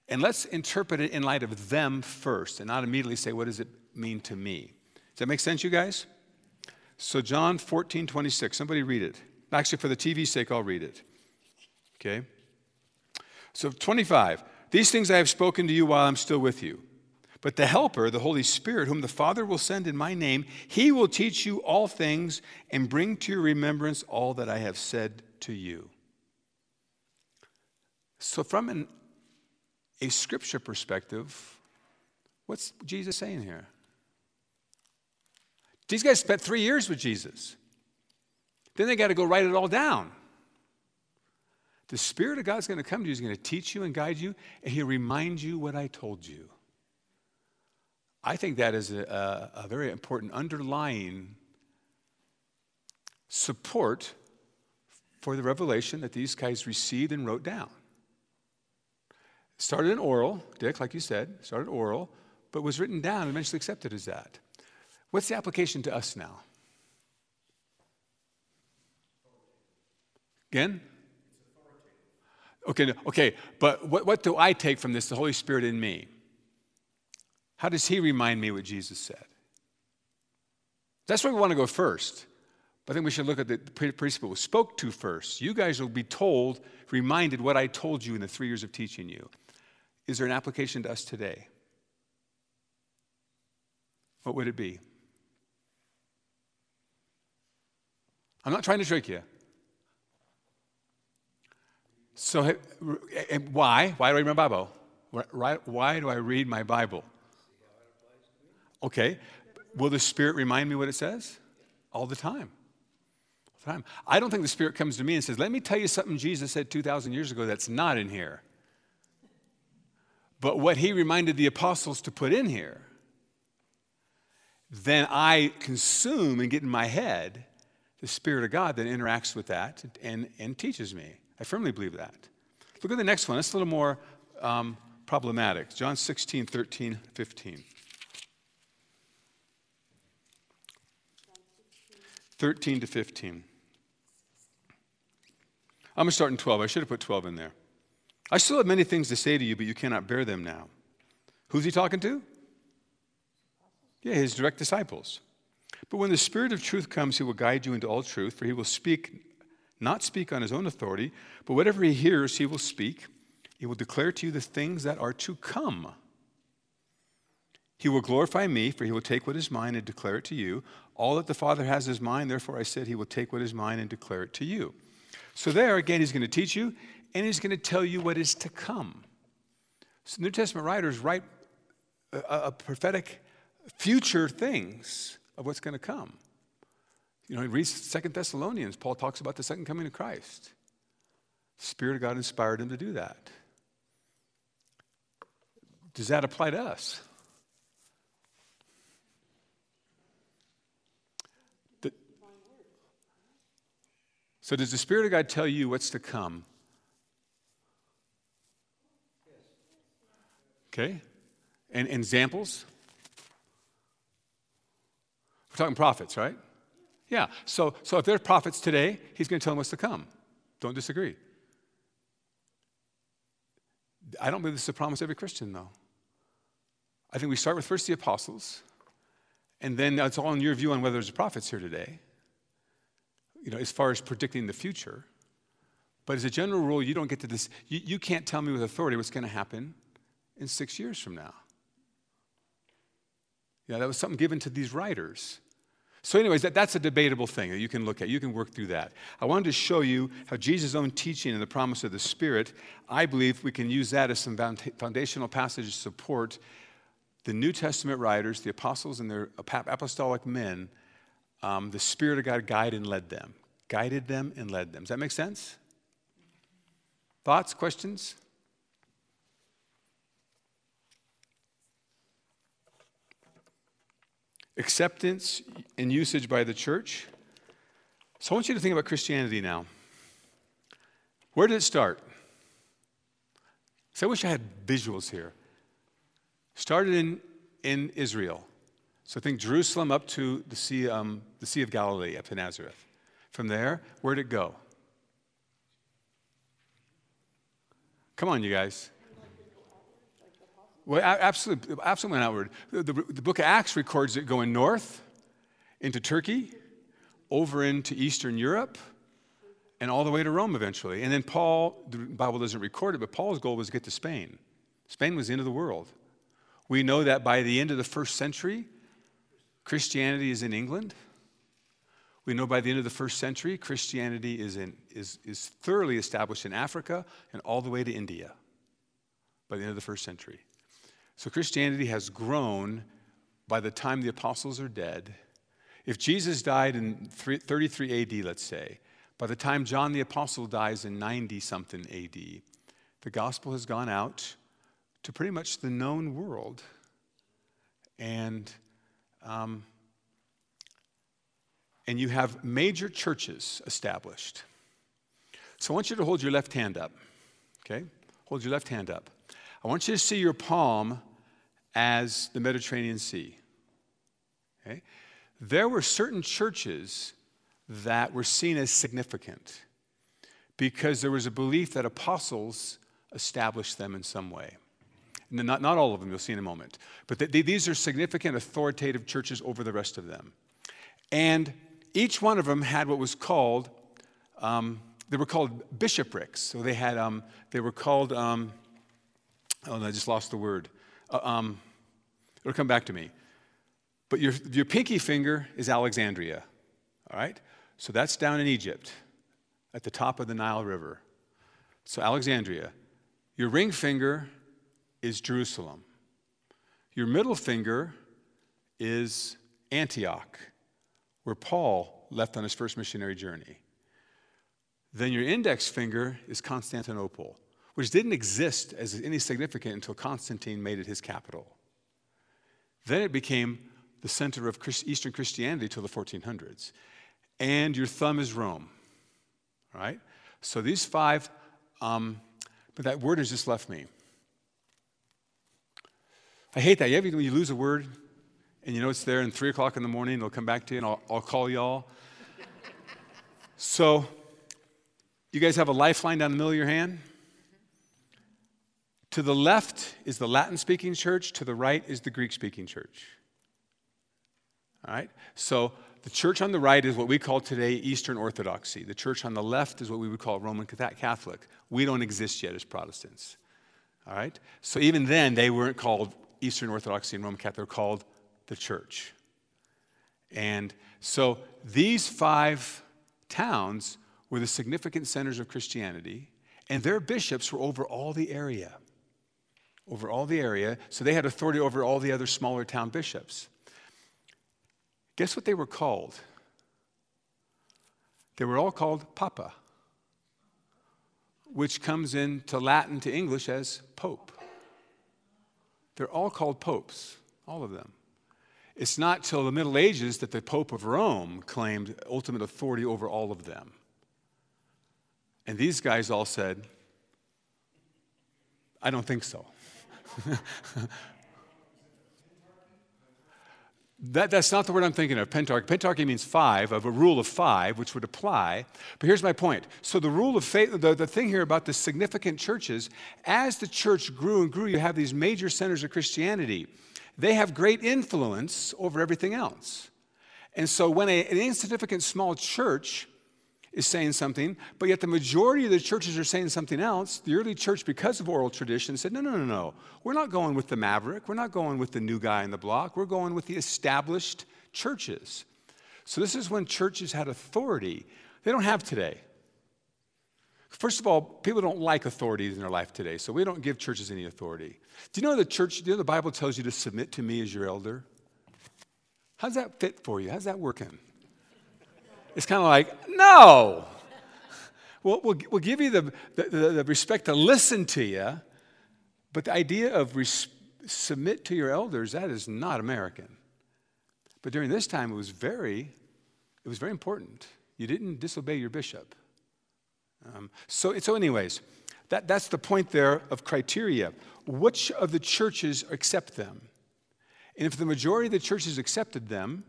And let's interpret it in light of them first and not immediately say, What does it mean to me? Does that make sense, you guys? So, John 14, 26. Somebody read it. Actually, for the TV's sake, I'll read it. Okay? So, 25. These things I have spoken to you while I'm still with you. But the Helper, the Holy Spirit, whom the Father will send in my name, he will teach you all things and bring to your remembrance all that I have said to you. So, from an, a scripture perspective, what's Jesus saying here? These guys spent three years with Jesus. Then they got to go write it all down. The Spirit of God is going to come to you, He's going to teach you and guide you, and He'll remind you what I told you. I think that is a, a, very important underlying support for the revelation that these guys received and wrote down. Started in oral, Dick, like you said, started oral, but was written down and eventually accepted as that. What's the application to us now? Again? Okay, okay, but what, what do I take from this, the Holy Spirit in me? How does He remind me what Jesus said? That's where we want to go first. But I think we should look at the principle we spoke to first. You guys will be told, reminded what I told you in the three years of teaching you. Is there an application to us today? What would it be? I'm not trying to trick you. So, why? Why do I read my Bible? Why do I read my Bible? Okay. Will the Spirit remind me what it says? All the time. All the time. I don't think the Spirit comes to me and says, Let me tell you something Jesus said 2,000 years ago that's not in here. But what he reminded the apostles to put in here, then I consume and get in my head the Spirit of God that interacts with that and, and teaches me. I firmly believe that. Look at the next one. It's a little more um, problematic. John 16, 13, 15. 13 to 15. I'm going to start in 12. I should have put 12 in there. I still have many things to say to you, but you cannot bear them now. Who's he talking to? Yeah, his direct disciples. But when the Spirit of truth comes, he will guide you into all truth, for he will speak, not speak on his own authority, but whatever he hears, he will speak. He will declare to you the things that are to come. He will glorify me, for he will take what is mine and declare it to you. All that the Father has is mine, therefore I said he will take what is mine and declare it to you. So, there again, he's going to teach you and he's going to tell you what is to come. So, New Testament writers write a, a prophetic future things of what's going to come. You know, he reads Second Thessalonians, Paul talks about the second coming of Christ. The Spirit of God inspired him to do that. Does that apply to us? So, does the Spirit of God tell you what's to come? Okay? And, and examples? We're talking prophets, right? Yeah. So, so if there's prophets today, he's going to tell them what's to come. Don't disagree. I don't believe this is a promise every Christian, though. I think we start with first the apostles, and then it's all in your view on whether there's prophets here today, you know, as far as predicting the future. But as a general rule, you don't get to this, you, you can't tell me with authority what's going to happen in six years from now. Yeah, that was something given to these writers. So, anyways, that, that's a debatable thing that you can look at. You can work through that. I wanted to show you how Jesus' own teaching and the promise of the Spirit, I believe we can use that as some foundational passages to support the New Testament writers, the apostles and their apostolic men. Um, the Spirit of God guided and led them, guided them and led them. Does that make sense? Thoughts, questions? acceptance and usage by the church. So I want you to think about Christianity now. Where did it start? So I wish I had visuals here. Started in, in Israel. So think Jerusalem up to the sea, um, the sea of Galilee, up to Nazareth. From there, where'd it go? Come on, you guys. Well, absolutely, absolutely outward. The, the, the, book of Acts records it going north into Turkey, over into Eastern Europe, and all the way to Rome eventually. And then Paul, the Bible doesn't record it, but Paul's goal was to get to Spain. Spain was the end of the world. We know that by the end of the first century, Christianity is in England. We know by the end of the first century, Christianity is, in, is, is thoroughly established in Africa and all the way to India by the end of the first century. So Christianity has grown by the time the apostles are dead. If Jesus died in 33 AD, let's say, by the time John the Apostle dies in 90 something AD, the gospel has gone out to pretty much the known world. And, um, and you have major churches established. So I want you to hold your left hand up, okay? Hold your left hand up. I want you to see your palm as the Mediterranean Sea. Okay? There were certain churches that were seen as significant because there was a belief that apostles established them in some way. Not, not all of them, you'll see in a moment. But the, these are significant authoritative churches over the rest of them. And each one of them had what was called, um, they were called bishoprics. So they had, um, they were called, um, Oh, I just lost the word. Uh, um, it'll come back to me. But your, your pinky finger is Alexandria, all right? So that's down in Egypt at the top of the Nile River. So, Alexandria. Your ring finger is Jerusalem. Your middle finger is Antioch, where Paul left on his first missionary journey. Then your index finger is Constantinople which didn't exist as any significant until Constantine made it his capital. Then it became the center of Eastern Christianity till the 1400s. And your thumb is Rome, right? So these five, um, but that word has just left me. I hate that. You ever, when you lose a word and you know it's there, and three o'clock in the morning, it'll come back to you, and I'll, I'll call y'all. so, you guys have a lifeline down the middle of your hand? To the left is the Latin speaking church, to the right is the Greek speaking church. All right? So the church on the right is what we call today Eastern Orthodoxy. The church on the left is what we would call Roman Catholic. We don't exist yet as Protestants. All right? So even then, they weren't called Eastern Orthodoxy and Roman Catholic, they're called the church. And so these five towns were the significant centers of Christianity, and their bishops were over all the area over all the area, so they had authority over all the other smaller town bishops. Guess what they were called? They were all called Papa, which comes into Latin to English as Pope. They're all called popes, all of them. It's not till the Middle Ages that the Pope of Rome claimed ultimate authority over all of them. And these guys all said, I don't think so. that, that's not the word I'm thinking of, pentarchy. Pentarchy means five, of a rule of five, which would apply. But here's my point. So, the rule of faith, the, the thing here about the significant churches, as the church grew and grew, you have these major centers of Christianity. They have great influence over everything else. And so, when a, an insignificant small church is saying something, but yet the majority of the churches are saying something else. The early church, because of oral tradition, said, no, no, no, no. We're not going with the maverick. We're not going with the new guy in the block. We're going with the established churches. So this is when churches had authority. They don't have today. First of all, people don't like authorities in their life today, so we don't give churches any authority. Do you know the church, do you know the Bible tells you to submit to me as your elder? How's that fit for you? How's that working? It's kind of like, no. We'll, we'll, we'll give you the, the, the, respect to listen to you, but the idea of res- submit to your elders, that is not American. But during this time, it was very, it was very important. You didn't disobey your bishop. Um, so, so, anyways, that, that's the point there of criteria. Which of the churches accept them? And if the majority of the churches accepted them,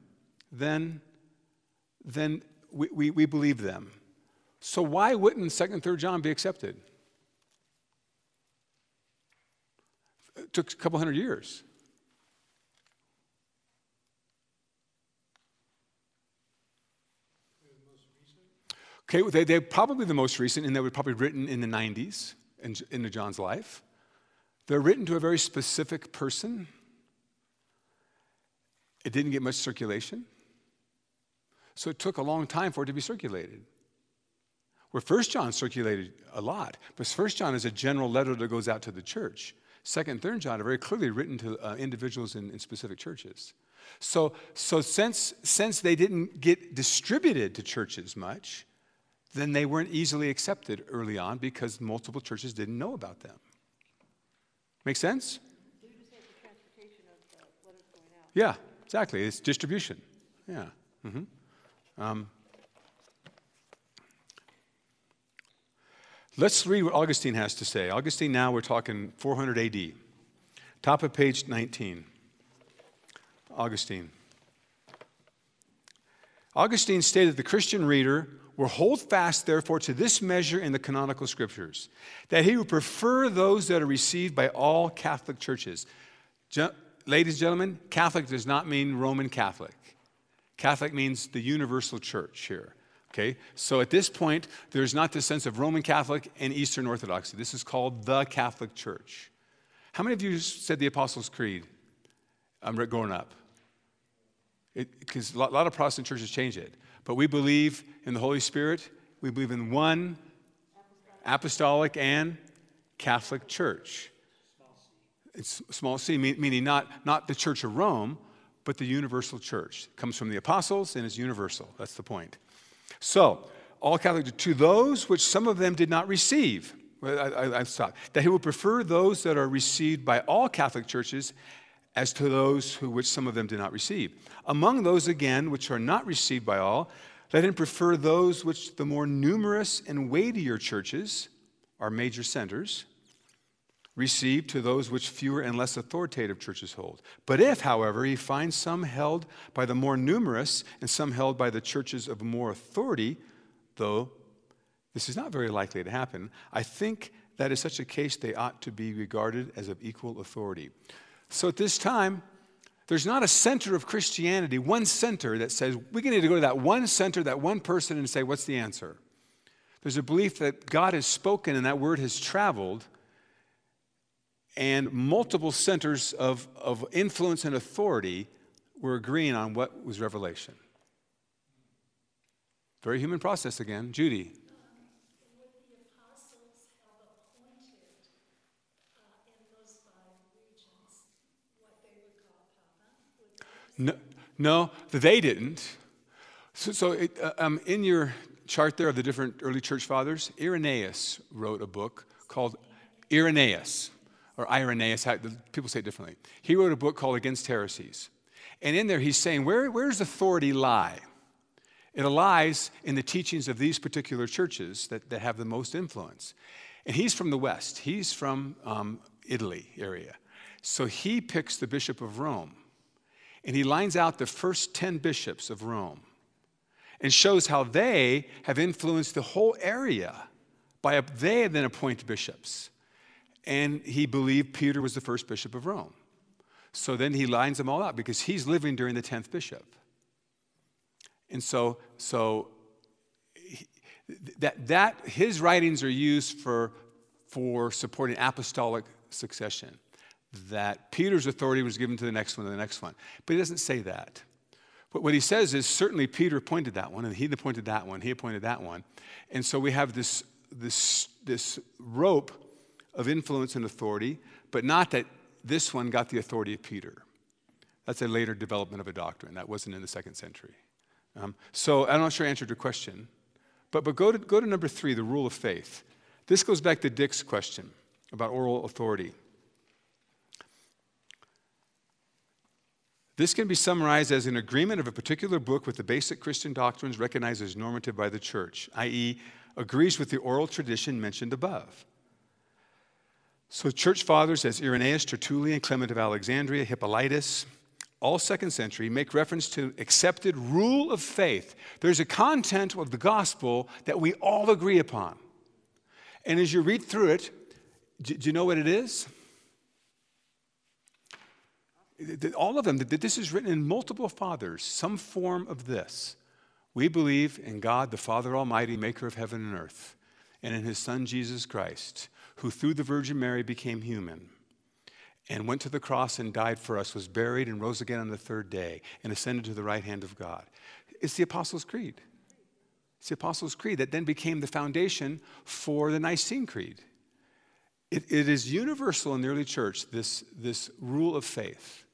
then, then we, we, we believe them. So why wouldn't 2nd and 3rd John be accepted? It took a couple hundred years. Okay, they, they're probably the most recent, and they were probably written in the 90s in, in John's life. They're written to a very specific person. It didn't get much circulation. So it took a long time for it to be circulated. Where First John circulated a lot, but First John is a general letter that goes out to the church. Second and Third John are very clearly written to uh, individuals in, in, specific churches. So, so since, since they didn't get distributed to churches much, then they weren't easily accepted early on because multiple churches didn't know about them. Make sense? Yeah, exactly. It's distribution. Yeah. Mm-hmm. Um, let's read what Augustine has to say. Augustine, now we're talking 400 AD. Top of page 19. Augustine. Augustine stated the Christian reader will hold fast, therefore, to this measure in the canonical scriptures, that he would prefer those that are received by all Catholic churches. Je- ladies and gentlemen, Catholic does not mean Roman Catholic. Catholic means the universal church here. Okay? So at this point, there's not this sense of Roman Catholic and Eastern Orthodoxy. This is called the Catholic Church. How many of you said the Apostles' Creed um, growing up? Because a lot of Protestant churches change it. But we believe in the Holy Spirit. We believe in one apostolic and Catholic church. It's small c, meaning not, not the Church of Rome, but the universal church. It comes from the apostles and is universal. That's the point. So, all Catholic, to those which some of them did not receive, I, I, I stopped, that he would prefer those that are received by all Catholic churches as to those who which some of them did not receive. Among those, again, which are not received by all, let him prefer those which the more numerous and weightier churches, our major centers, received to those which fewer and less authoritative churches hold. But if, however, he finds some held by the more numerous and some held by the churches of more authority, though this is not very likely to happen, I think that in such a case they ought to be regarded as of equal authority. So at this time, there's not a center of Christianity, one center that says we need to go to that one center, that one person, and say, what's the answer? There's a belief that God has spoken and that word has traveled and multiple centers of, of influence and authority were agreeing on what was revelation. Very human process again. Judy. No, no, they didn't. So, so it, uh, um, in your chart there of the different early church fathers, Irenaeus wrote a book called Irenaeus or Irenaeus, people say it differently. He wrote a book called Against Heresies. And in there, he's saying, Where, does authority lie? It lies in the teachings of these particular churches that, that have the most influence. And he's from the West, he's from um, Italy area. So he picks the Bishop of Rome. And he lines out the first 10 bishops of Rome and shows how they have influenced the whole area by a, they then appoint bishops. And he believed Peter was the first bishop of Rome. So then he lines them all out because he's living during the 10th bishop. And so, so that, that his writings are used for, for supporting apostolic succession. That Peter's authority was given to the next one and the next one. But he doesn't say that. But what he says is certainly Peter appointed that one, and he appointed that one, he appointed that one. And so we have this, this, this rope of influence and authority, but not that this one got the authority of Peter. That's a later development of a doctrine. That wasn't in the second century. Um, so I'm not sure I answered your question, but, but go, to, go to number three, the rule of faith. This goes back to Dick's question about oral authority. This can be summarized as an agreement of a particular book with the basic Christian doctrines recognized as normative by the church, i.e., agrees with the oral tradition mentioned above. So, church fathers as Irenaeus, Tertullian, Clement of Alexandria, Hippolytus, all second century, make reference to accepted rule of faith. There's a content of the gospel that we all agree upon. And as you read through it, do you know what it is? All of them, this is written in multiple fathers, some form of this. We believe in God, the Father Almighty, maker of heaven and earth, and in his Son, Jesus Christ, who through the Virgin Mary became human and went to the cross and died for us, was buried and rose again on the third day, and ascended to the right hand of God. It's the Apostles' Creed. It's the Apostles' Creed that then became the foundation for the Nicene Creed. It, it is universal in the early church, this, this rule of faith.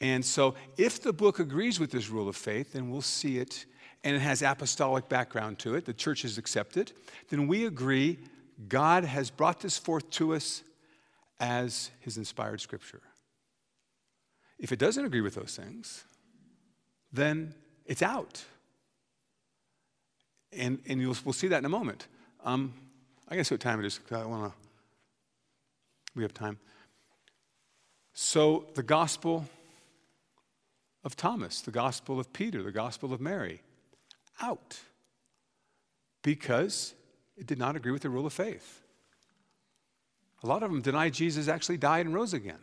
And so, if the book agrees with this rule of faith, then we'll see it, and it has apostolic background to it, the church has accepted, then we agree God has brought this forth to us as his inspired scripture. If it doesn't agree with those things, then it's out. And, and you'll, we'll see that in a moment. Um, I guess what time it is. Because I want to. We have time. So, the gospel of Thomas, the gospel of Peter, the gospel of Mary, out. Because did not agree with the rule of faith. A lot of them deny Jesus actually died and rose again.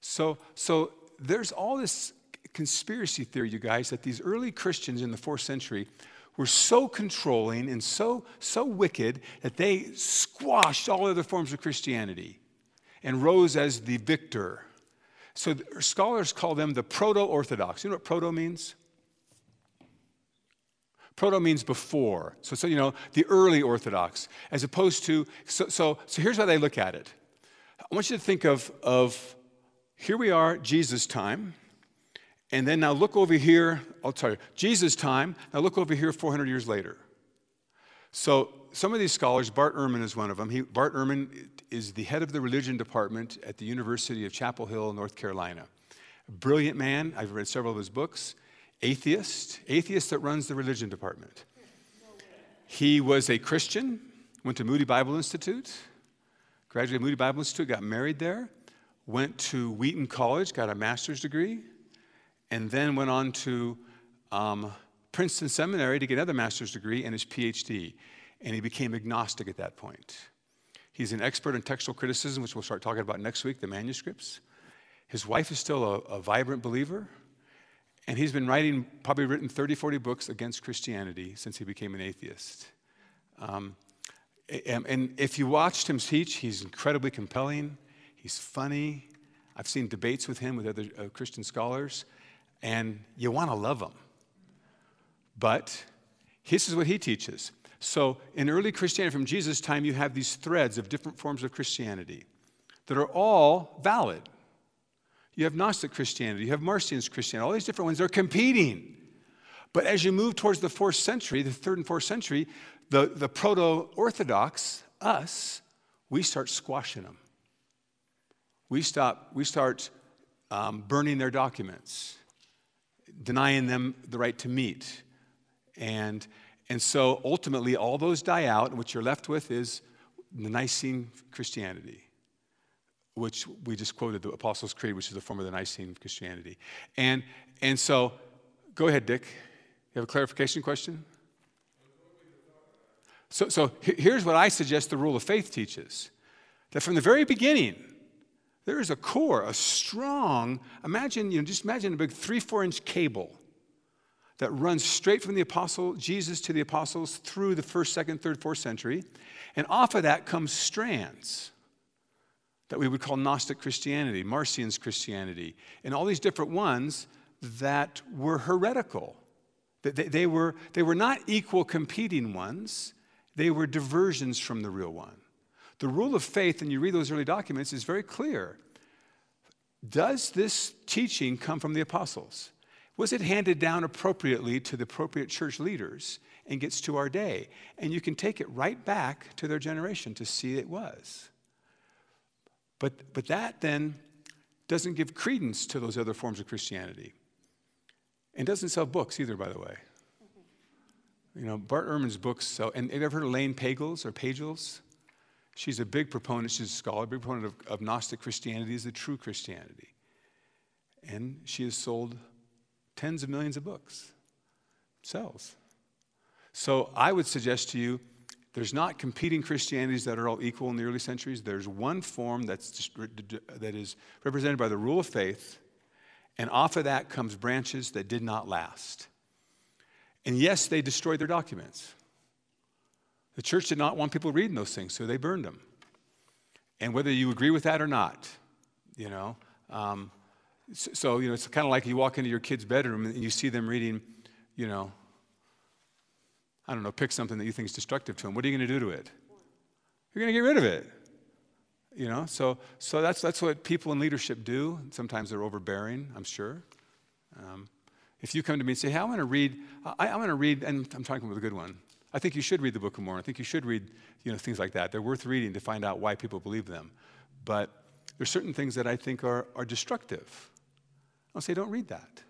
So, so there's all this conspiracy theory, you guys, that these early Christians in the fourth century were so controlling and so, so wicked that they squashed all other forms of Christianity and rose as the victor. So scholars call them the proto Orthodox. You know what proto means? Proto means before. So, so, you know, the early Orthodox, as opposed to, so, so, so here's how they look at it. I want you to think of, of here we are, Jesus' time, and then now look over here, I'll tell you, Jesus' time, now look over here 400 years later. So some of these scholars, Bart Ehrman is one of them. He, Bart Ehrman is the head of the religion department at the University of Chapel Hill, North Carolina. Brilliant man. I've read several of his books atheist, atheist that runs the religion department. He was a Christian, went to Moody Bible Institute, graduated Moody Bible Institute, got married there, went to Wheaton College, got a master's degree, and then went on to um, Princeton Seminary to get another master's degree and his PhD. And he became agnostic at that point. He's an expert in textual criticism, which we'll start talking about next week, the manuscripts. His wife is still a, a vibrant believer. And he's been writing, probably written 30, 40 books against Christianity since he became an atheist. Um, and if you watched him teach, he's incredibly compelling. He's funny. I've seen debates with him with other uh, Christian scholars, and you want to love him. But this is what he teaches. So, in early Christianity, from Jesus' time, you have these threads of different forms of Christianity that are all valid. You have Gnostic Christianity, you have Marcion's Christianity, all these different ones, they're competing. But as you move towards the fourth century, the third and fourth century, the, the proto Orthodox, us, we start squashing them. We, stop, we start um, burning their documents, denying them the right to meet. And, and so ultimately, all those die out, and what you're left with is the Nicene Christianity, which we just quoted the Apostles' Creed, which is the form of the Nicene Christianity. And, and so, go ahead, Dick. You have a clarification question? So, so here's what I suggest the rule of faith teaches that from the very beginning, there is a core, a strong, imagine, you know, just imagine a big three, four inch cable that runs straight from the apostle Jesus to the apostles through the first, second, third, fourth century. And off of that comes strands that we would call Gnostic Christianity, Marcion's Christianity, and all these different ones that were heretical. They, they, were, they were not equal competing ones, they were diversions from the real one. The rule of faith, and you read those early documents, is very clear. Does this teaching come from the apostles? Was it handed down appropriately to the appropriate church leaders and gets to our day? And you can take it right back to their generation to see it was. But, but that then doesn't give credence to those other forms of Christianity. And doesn't sell books either, by the way. You know, Bart Ehrman's books sell, and have you ever heard of Elaine Pagels or Pagels? She's a big proponent, she's a scholar, big proponent of, of Gnostic Christianity as the true Christianity. And she has sold tens of millions of books. Sells. So I would suggest to you there's not competing Christianities that are all equal in the early centuries. There's one form that's that is represented by the rule of faith, and off of that comes branches that did not last. And yes, they destroyed their documents. The church did not want people reading those things, so they burned them. And whether you agree with that or not, you know, um, so, you know, it's kind of like you walk into your kid's bedroom and you see them reading, you know, I don't know, pick something that you think is destructive to them. What are you going to do to it? You're going to get rid of it. You know, so, so that's, that's what people in leadership do. Sometimes they're overbearing, I'm sure. Um, if you come to me and say, hey, I want to read, I, I want to read, and I'm talking about a good one. I think you should read the Book of Mormon. I think you should read you know, things like that. They're worth reading to find out why people believe them. But there's certain things that I think are, are destructive. I'll say, don't read that.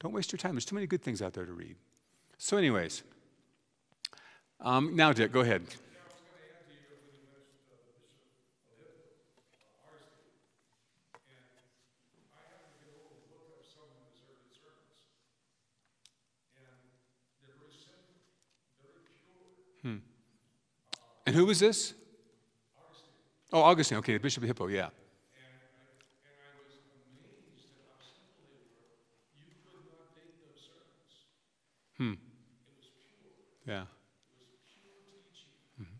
Don't waste your time. There's too many good things out there to read. So, anyways, um, now, Dick, go ahead. Hmm. And who was this? Augustine. Oh, Augustine. Okay, Bishop of Hippo, yeah. Hmm. Yeah. Mm-hmm.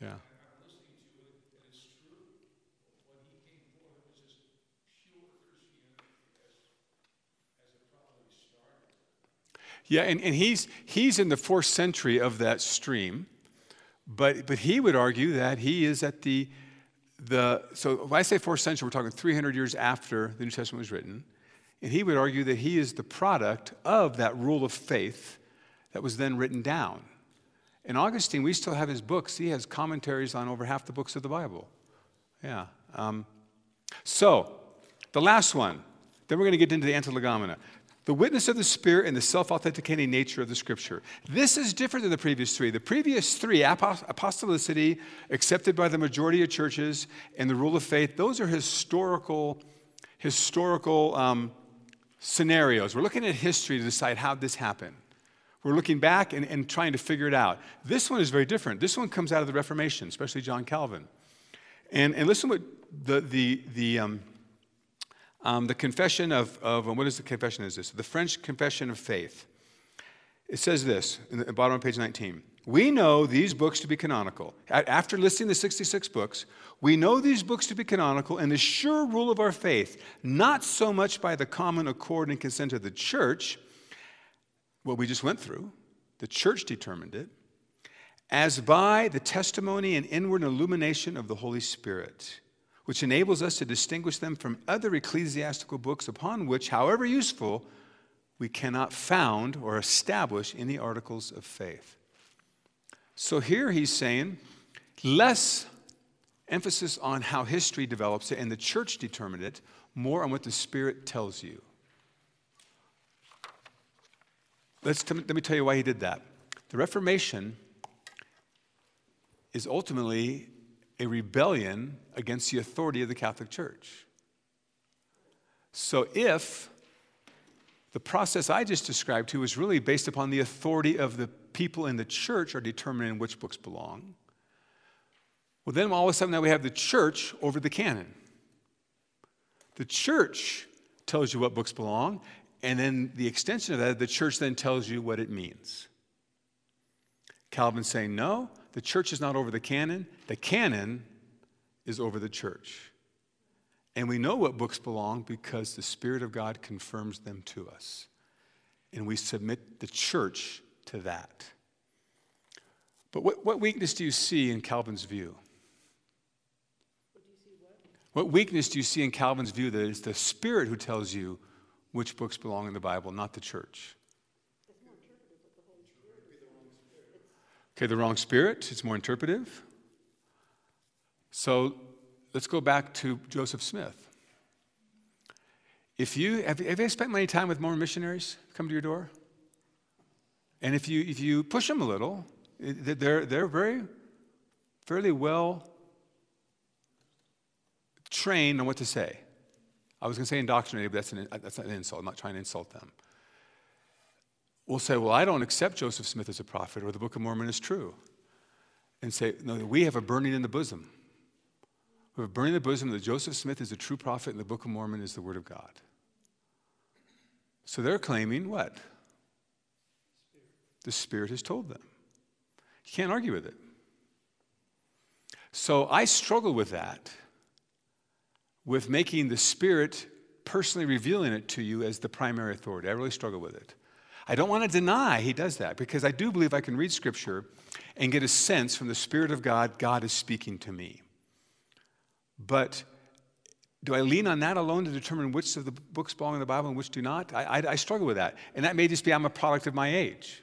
Yeah. Yeah, and, and he's, he's in the fourth century of that stream, but, but he would argue that he is at the, the, so if I say fourth century, we're talking 300 years after the New Testament was written, and he would argue that he is the product of that rule of faith that was then written down. And Augustine, we still have his books. He has commentaries on over half the books of the Bible. Yeah. Um, so, the last one. Then we're going to get into the Antilegomena the witness of the Spirit and the self authenticating nature of the Scripture. This is different than the previous three. The previous three, apostolicity, accepted by the majority of churches, and the rule of faith, those are historical, historical um, scenarios. We're looking at history to decide how this happened. We're looking back and, and trying to figure it out. This one is very different. This one comes out of the Reformation, especially John Calvin. And, and listen what the, the, the um, um, the confession of, of what is the confession is this? The French Confession of Faith. It says this in the bottom of page 19. We know these books to be canonical. After listing the 66 books, we know these books to be canonical and the sure rule of our faith, not so much by the common accord and consent of the church, what we just went through, the church determined it, as by the testimony and inward illumination of the Holy Spirit, which enables us to distinguish them from other ecclesiastical books upon which, however useful, we cannot found or establish any articles of faith. So here he's saying less emphasis on how history develops and the church determined it, more on what the Spirit tells you. Let's let me tell you why he did that. The Reformation is ultimately a rebellion against the authority of the Catholic Church. So if the process I just described to is really based upon the authority of the people in the church are determining which books belong, well, then all of a sudden now we have the church over the canon. The church tells you what books belong, and then the extension of that, the church then tells you what it means. Calvin saying, no, the church is not over the canon, the canon is over the church. And we know what books belong because the Spirit of God confirms them to us. And we submit the church to that. But what, what weakness do you see in Calvin's view? What weakness do you see in Calvin's view that it's the Spirit who tells you which books belong in the Bible, not the church? Okay, the wrong spirit, it's more interpretive. So let's go back to Joseph Smith. If you have, have you spent any time with Mormon missionaries come to your door? And if you if you push them a little, they're they're very fairly well trained on what to say. I was going to say indoctrinated, but that's, an, that's an insult. I'm not trying to insult them. We'll say, well, I don't accept Joseph Smith as a prophet or the Book of Mormon is true. And say, no, we have a burning in the bosom. We have a burning in the bosom that Joseph Smith is a true prophet and the Book of Mormon is the Word of God. So they're claiming what? The Spirit has told them. You can't argue with it. So I struggle with that with making the Spirit personally revealing it to you as the primary authority. I really struggle with it. I don't want to deny he does that because I do believe I can read Scripture and get a sense from the Spirit of God, God is speaking to me. But do I lean on that alone to determine which of the books belong in the Bible and which do not? I, I, I struggle with that. And that may just be I'm a product of my age,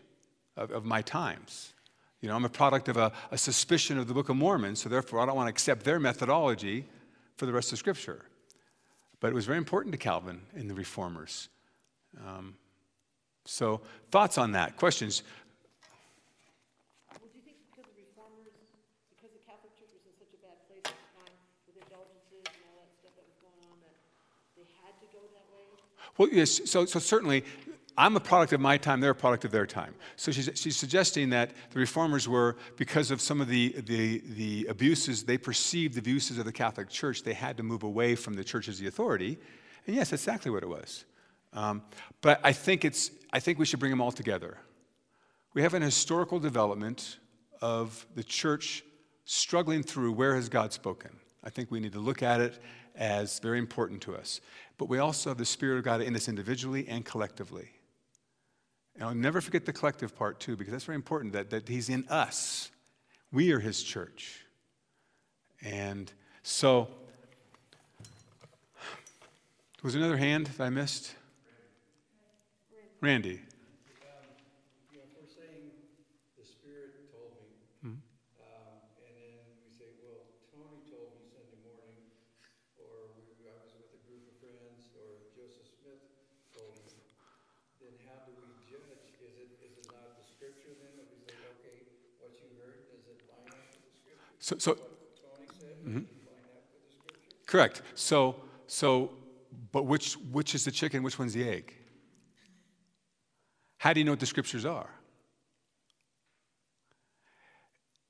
of, of my times. You know, I'm a product of a, a suspicion of the Book of Mormon, so therefore I don't want to accept their methodology for the rest of Scripture. But it was very important to Calvin and the reformers. Um, so, thoughts on that? Questions? Well, do you think because the reformers, because the Catholic Church was in such a bad place at the time with indulgences and all that stuff that was going on, that they had to go that way? Well, yes, so, so certainly I'm a product of my time, they're a product of their time. So she's, she's suggesting that the reformers were, because of some of the, the, the abuses, they perceived the abuses of the Catholic Church, they had to move away from the church as the authority. And yes, that's exactly what it was. Um, but I think, it's, I think we should bring them all together. We have an historical development of the church struggling through where has God spoken. I think we need to look at it as very important to us. But we also have the Spirit of God in us individually and collectively. And I'll never forget the collective part, too, because that's very important that, that He's in us. We are His church. And so, was another hand that I missed? Randy. Um, you know, if we're saying the Spirit told me, hmm. um, and then we say, well, Tony told me Sunday morning, or I was with a group of friends, or Joseph Smith told me, then how do we judge? Is it not the Scripture then? If we say, what you heard, does it line up with the Scripture? So, so Tony said, does mm-hmm. it line up with the Scripture? correct. So, so, but which, which is the chicken, which one's the egg? How do you know what the scriptures are?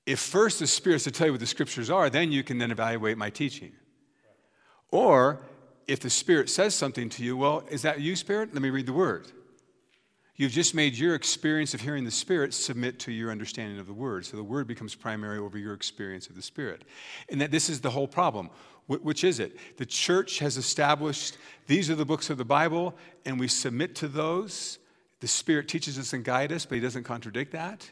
If first the Spirit's to tell you what the scriptures are, then you can then evaluate my teaching. Or if the Spirit says something to you, well, is that you, Spirit? Let me read the word. You've just made your experience of hearing the Spirit submit to your understanding of the Word. So the Word becomes primary over your experience of the Spirit. And that this is the whole problem. Wh- Which is it? The church has established these are the books of the Bible, and we submit to those. The Spirit teaches us and guides us, but He doesn't contradict that.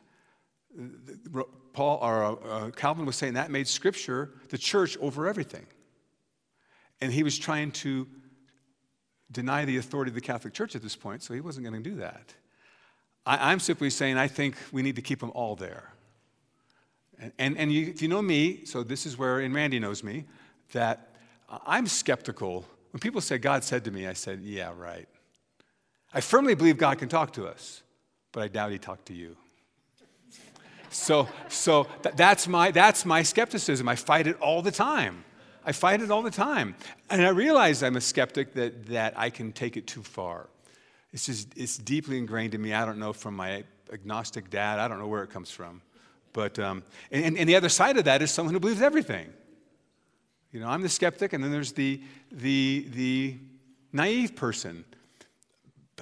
Paul or uh, uh, Calvin was saying that made Scripture, the church, over everything. And he was trying to deny the authority of the Catholic Church at this point, so he wasn't going to do that. I, am simply saying I think we need to keep them all there. And, and, and you, if you know me, so this is where, and Randy knows me, that I'm skeptical. When people say, God said to me, I said, yeah, right. I firmly believe God can talk to us, but I doubt he talked to you. So, so th- that's, my, that's my skepticism. I fight it all the time. I fight it all the time. And I realize I'm a skeptic that, that I can take it too far. It's just, it's deeply ingrained in me. I don't know from my agnostic dad, I don't know where it comes from. But, um, and, and the other side of that is someone who believes everything. You know, I'm the skeptic, and then there's the, the, the naive person.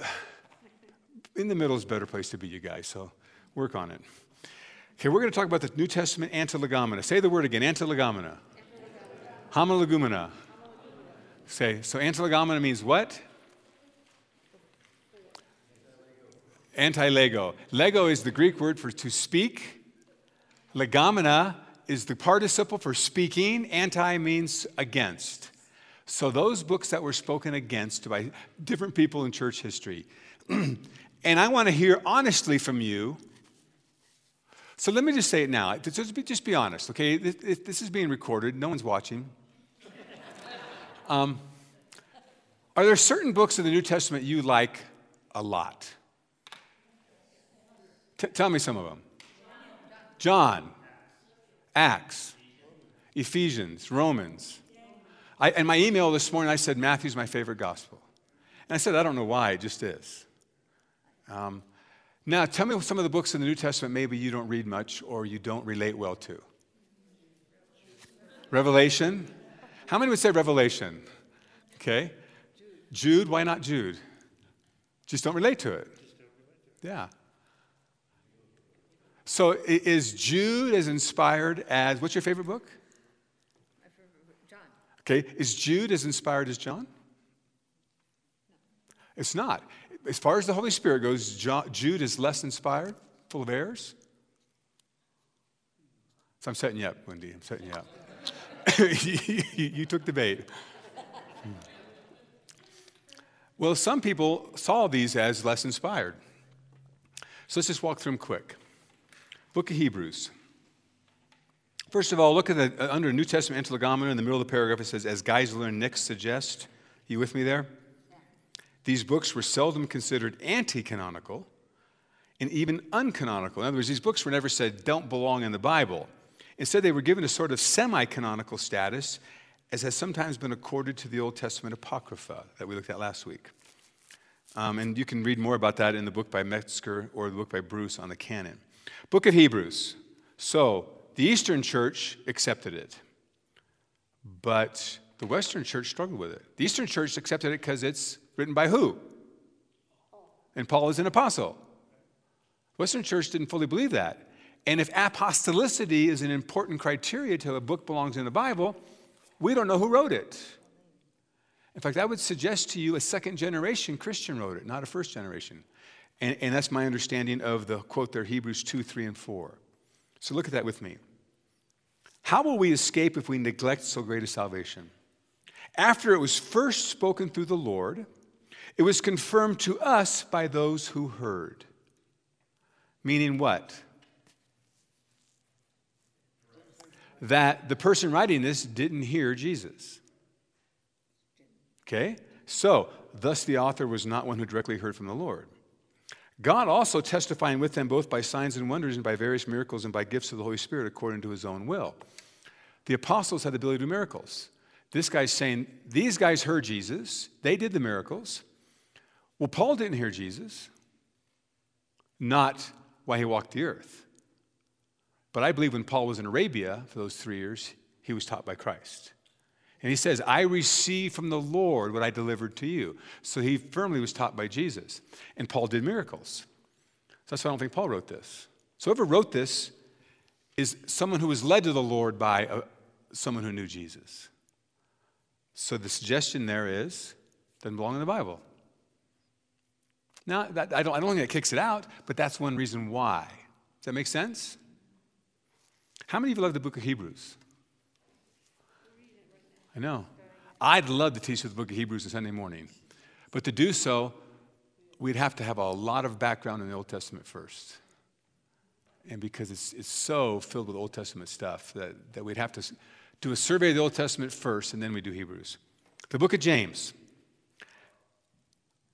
In the middle is a better place to be, you guys, so work on it. Okay, we're going to talk about the New Testament antilegomena. Say the word again antilegomena. Homologoumena. Say, so antilegomena means what? Anti-lego. Lego is the Greek word for to speak. Legomena is the participle for speaking. Anti means against. So those books that were spoken against by different people in church history. and I want to hear honestly from you so let me just say it now. Just be, just be honest, okay? This, this, is being recorded, no one's watching. Um, are there certain books in the New Testament you like a lot? T- tell me some of them. John, Acts, Ephesians, Romans. I, in my email this morning, I said Matthew's my favorite gospel. And I said, I don't know why, it just is. Um, now, tell me some of the books in the New Testament maybe you don't read much or you don't relate well to. Revelation. How many would say Revelation? Okay. Jude, why not Jude? Just don't relate to it. Yeah. So is Jude as inspired as, what's your favorite book? Okay. Is Jude as inspired as John? It's not as far as the Holy Spirit goes, Jude is less inspired, full of errors. So I'm setting you up, Wendy. I'm setting you up. you took the bait. Well, some people saw these as less inspired. So let's just walk through them quick. Book of Hebrews. First of all, look at the uh, under New Testament antilegomena in the middle of the paragraph. It says, "As Geisler and Nix suggest." You with me there? These books were seldom considered anti canonical and even uncanonical. In other words, these books were never said don't belong in the Bible. Instead, they were given a sort of semi canonical status, as has sometimes been accorded to the Old Testament Apocrypha that we looked at last week. Um, and you can read more about that in the book by Metzger or the book by Bruce on the canon. Book of Hebrews. So, the Eastern Church accepted it, but the Western Church struggled with it. The Eastern Church accepted it because it's Written by who? And Paul is an apostle. Western Church didn't fully believe that. And if apostolicity is an important criteria to a book belongs in the Bible, we don't know who wrote it. In fact, I would suggest to you a second generation Christian wrote it, not a first generation. And, and that's my understanding of the quote there, Hebrews 2, 3, and 4. So look at that with me. How will we escape if we neglect so great a salvation? After it was first spoken through the Lord, it was confirmed to us by those who heard. Meaning what? That the person writing this didn't hear Jesus. Okay? So, thus the author was not one who directly heard from the Lord. God also testifying with them both by signs and wonders and by various miracles and by gifts of the Holy Spirit according to his own will. The apostles had the ability to do miracles. This guy's saying, These guys heard Jesus, they did the miracles. Well, Paul didn't hear Jesus, not while he walked the earth. But I believe when Paul was in Arabia for those three years, he was taught by Christ. And he says, I received from the Lord what I delivered to you. So he firmly was taught by Jesus. And Paul did miracles. So that's why I don't think Paul wrote this. So whoever wrote this is someone who was led to the Lord by a, someone who knew Jesus. So the suggestion there is doesn't belong in the Bible. Now, that, I, don't, I don't think that kicks it out, but that's one reason why. Does that make sense? How many of you love the book of Hebrews? I know. I'd love to teach the book of Hebrews on Sunday morning. But to do so, we'd have to have a lot of background in the Old Testament first. And because it's, it's so filled with Old Testament stuff that, that we'd have to do a survey of the Old Testament first, and then we do Hebrews. The book of James.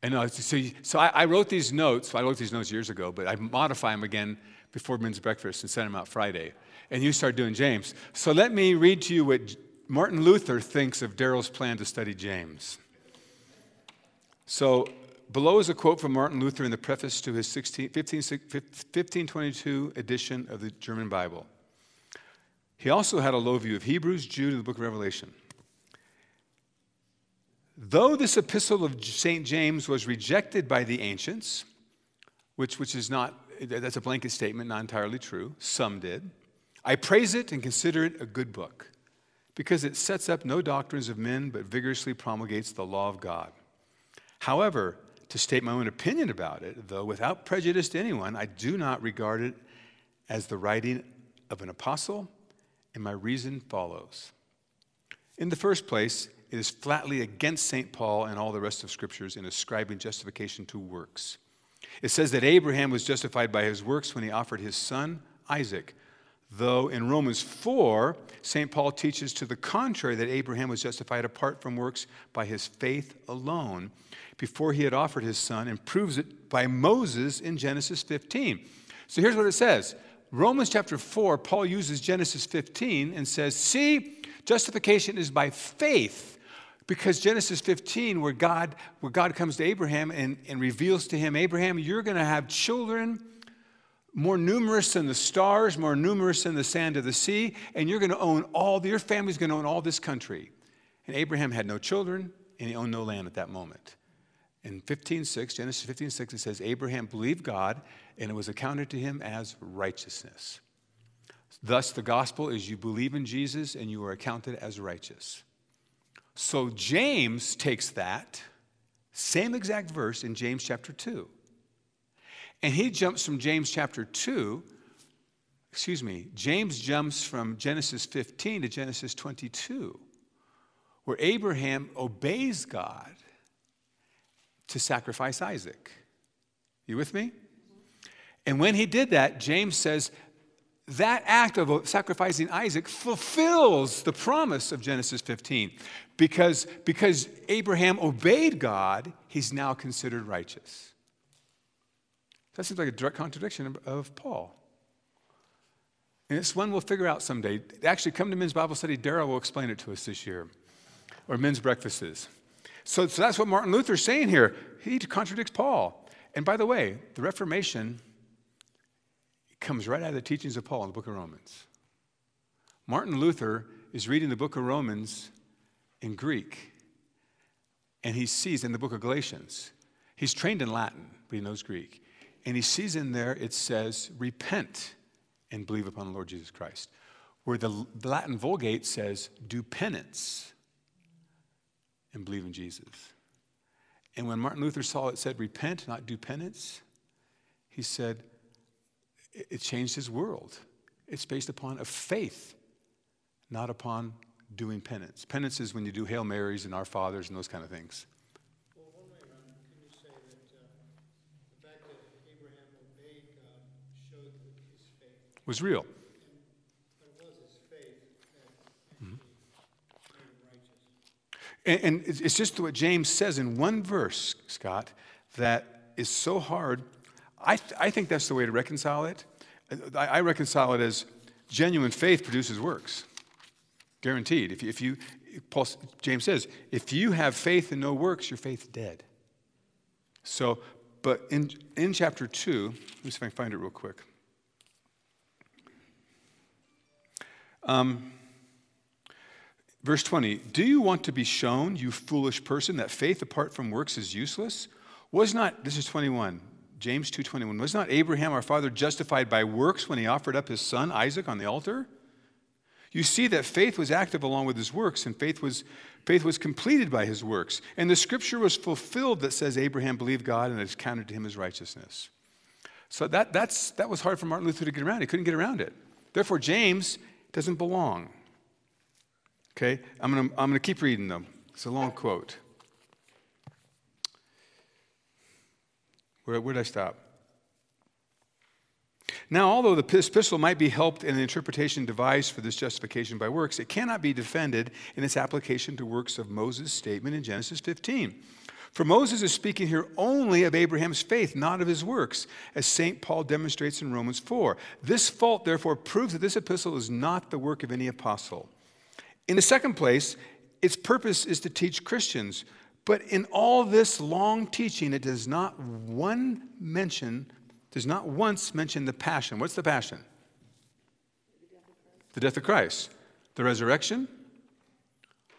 And uh, so, so I, I wrote these notes. I wrote these notes years ago, but I modify them again before men's breakfast and send them out Friday. And you start doing James. So let me read to you what Martin Luther thinks of Daryl's plan to study James. So below is a quote from Martin Luther in the preface to his 16, 15, 1522 edition of the German Bible. He also had a low view of Hebrews, Jude, and the book of Revelation. Though this epistle of St. James was rejected by the ancients, which, which is not, that's a blanket statement, not entirely true, some did, I praise it and consider it a good book because it sets up no doctrines of men but vigorously promulgates the law of God. However, to state my own opinion about it, though without prejudice to anyone, I do not regard it as the writing of an apostle, and my reason follows. In the first place, it is flatly against St. Paul and all the rest of scriptures in ascribing justification to works. It says that Abraham was justified by his works when he offered his son, Isaac. Though in Romans 4, St. Paul teaches to the contrary that Abraham was justified apart from works by his faith alone before he had offered his son and proves it by Moses in Genesis 15. So here's what it says Romans chapter 4, Paul uses Genesis 15 and says, See, justification is by faith. Because Genesis 15, where God, where God comes to Abraham and, and reveals to him, Abraham, you're going to have children more numerous than the stars, more numerous than the sand of the sea, and you're going to own all, your family's going to own all this country. And Abraham had no children, and he owned no land at that moment. In 15:6, Genesis 15:6, it says, Abraham believed God, and it was accounted to him as righteousness. Thus, the gospel is you believe in Jesus and you are accounted as righteous. So, James takes that same exact verse in James chapter 2 and he jumps from James chapter 2, excuse me, James jumps from Genesis 15 to Genesis 22, where Abraham obeys God to sacrifice Isaac. You with me? And when he did that, James says that act of sacrificing Isaac fulfills the promise of Genesis 15. Because, because Abraham obeyed God, he's now considered righteous. That seems like a direct contradiction of Paul. And it's one we'll figure out someday. Actually, come to men's Bible study. Daryl will explain it to us this year, or men's breakfasts. So, so that's what Martin Luther's saying here. He contradicts Paul. And by the way, the Reformation comes right out of the teachings of Paul in the book of Romans. Martin Luther is reading the book of Romans in Greek, and he sees in the book of Galatians. He's trained in Latin, but he knows Greek. And he sees in there it says, repent and believe upon the Lord Jesus Christ. Where the Latin Vulgate says, do penance and believe in Jesus. And when Martin Luther saw it said, repent, not do penance, he said, it changed his world. It's based upon a faith, not upon doing penance. Penance is when you do Hail Marys and Our Fathers and those kind of things. Was real. Mm-hmm. And, and it's just what James says in one verse, Scott, that is so hard. I, th- I think that's the way to reconcile it. I, I, reconcile it as genuine faith produces works. Guaranteed. If you, if you Paul, James says, if you have faith and no works, your faith's dead. So, but in, in chapter 2, let me see if I can find it real quick. Um, verse 20 Do you want to be shown, you foolish person, that faith apart from works is useless? Was not, this is 21, James 2.21, was not Abraham our father justified by works when he offered up his son Isaac on the altar? You see that faith was active along with his works, and faith was, faith was completed by his works. And the scripture was fulfilled that says Abraham believed God and it is counted to him as righteousness. So that, that's, that was hard for Martin Luther to get around. He couldn't get around it. Therefore, James doesn't belong. Okay? I'm going to I'm going to keep reading them. It's a long quote. Where, where did I stop? Now, although the epistle might be helped in the interpretation devised for this justification by works, it cannot be defended in its application to works of Moses' statement in Genesis 15. For Moses is speaking here only of Abraham's faith, not of his works, as St. Paul demonstrates in Romans 4. This fault, therefore, proves that this epistle is not the work of any apostle. In the second place, its purpose is to teach Christians. But in all this long teaching, it does not one mention, does not once mention the passion. What's the passion? The death of Christ. The resurrection?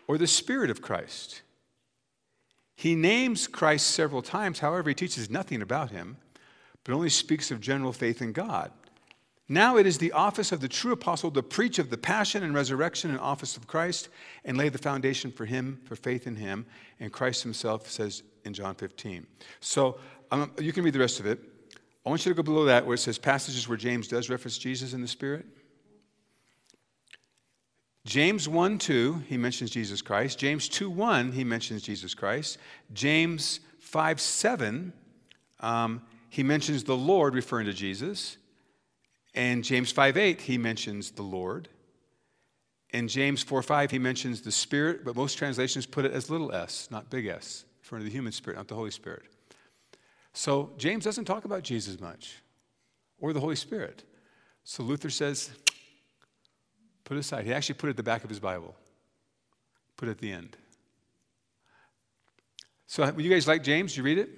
Or the spirit of Christ? He names Christ several times, however, he teaches nothing about him, but only speaks of general faith in God. Now it is the office of the true apostle to preach of the passion and resurrection and office of Christ and lay the foundation for him, for faith in him. And Christ himself says in John 15. So um, you can read the rest of it. I want you to go below that where it says passages where James does reference Jesus in the Spirit. James 1 2, he mentions Jesus Christ. James 2 1, he mentions Jesus Christ. James 5 7, um, he mentions the Lord referring to Jesus. And James 5 8, he mentions the Lord. In James 4 5, he mentions the Spirit, but most translations put it as little s, not big S, referring to the human spirit, not the Holy Spirit. So James doesn't talk about Jesus much or the Holy Spirit. So Luther says, put aside. He actually put it at the back of his Bible, put it at the end. So, you guys like James? You read it?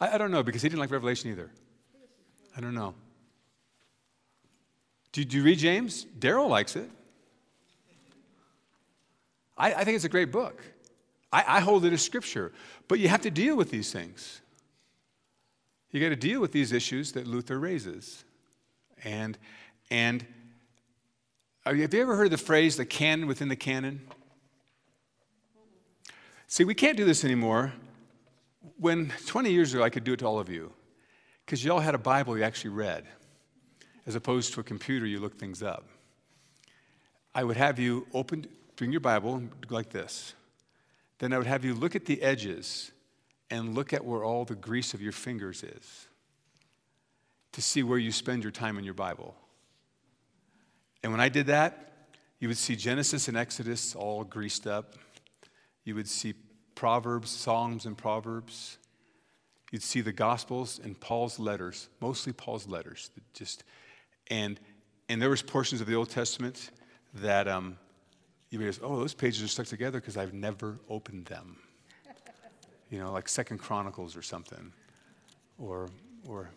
I, I don't know because he didn't like Revelation either. I don't know. Do, do you read James? Daryl likes it. I, I think it's a great book. I, I hold it as scripture. But you have to deal with these things. You got to deal with these issues that Luther raises. And, and have you ever heard the phrase the canon within the canon? See, we can't do this anymore. When 20 years ago, I could do it to all of you because you all had a Bible you actually read, as opposed to a computer you look things up. I would have you open, bring your Bible like this. Then I would have you look at the edges and look at where all the grease of your fingers is to see where you spend your time in your Bible. And when I did that, you would see Genesis and Exodus all greased up. You would see Proverbs, Psalms, and Proverbs. You'd see the Gospels and Paul's letters, mostly Paul's letters. Just and and there was portions of the Old Testament that um, you would say, "Oh, those pages are stuck together because I've never opened them." you know, like Second Chronicles or something, or or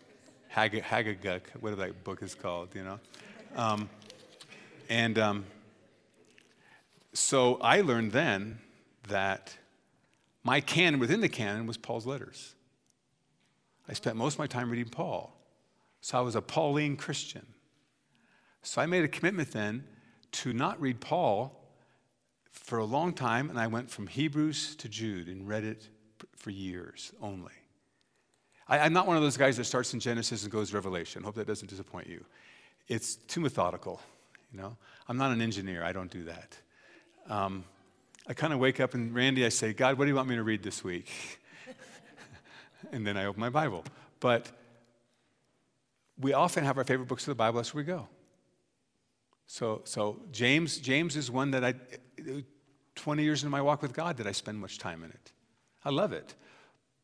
Hag- whatever that book is called. You know, um, and um, so I learned then that my canon within the canon was Paul's letters. I spent most of my time reading Paul. So I was a Pauline Christian. So I made a commitment then to not read Paul for a long time, and I went from Hebrews to Jude and read it for years only. I, am not one of those guys that starts in Genesis and goes Revelation. Hope that doesn't disappoint you. It's too methodical, you know. I'm not an engineer. I don't do that. Um, I kind of wake up and Randy, I say, God, what do you want me to read this week? and then I open my Bible. But we often have our favorite books of the Bible. Where we go. So, so James, James is one that I, 20 years in my walk with God, that I spend much time in it. I love it.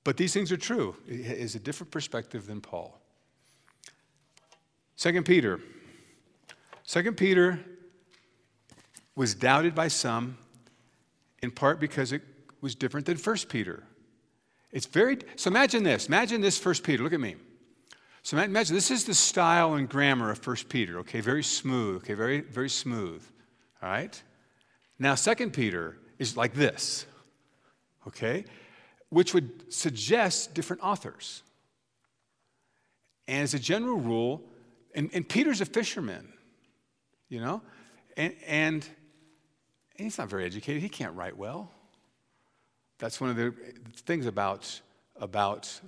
But these things are true. It is a different perspective than Paul. Second Peter. Second Peter was doubted by some, in part because it was different than First Peter. It's very, so imagine this. Imagine this First Peter. Look at me. So imagine this is the style and grammar of First Peter, okay? Very smooth, okay? Very, very smooth. All right? Now, Second Peter is like this, okay? Which would suggest different authors. And as a general rule, and, and Peter's a fisherman, you know? And, and, he's not very educated. He can't write well. That's one of the things about, about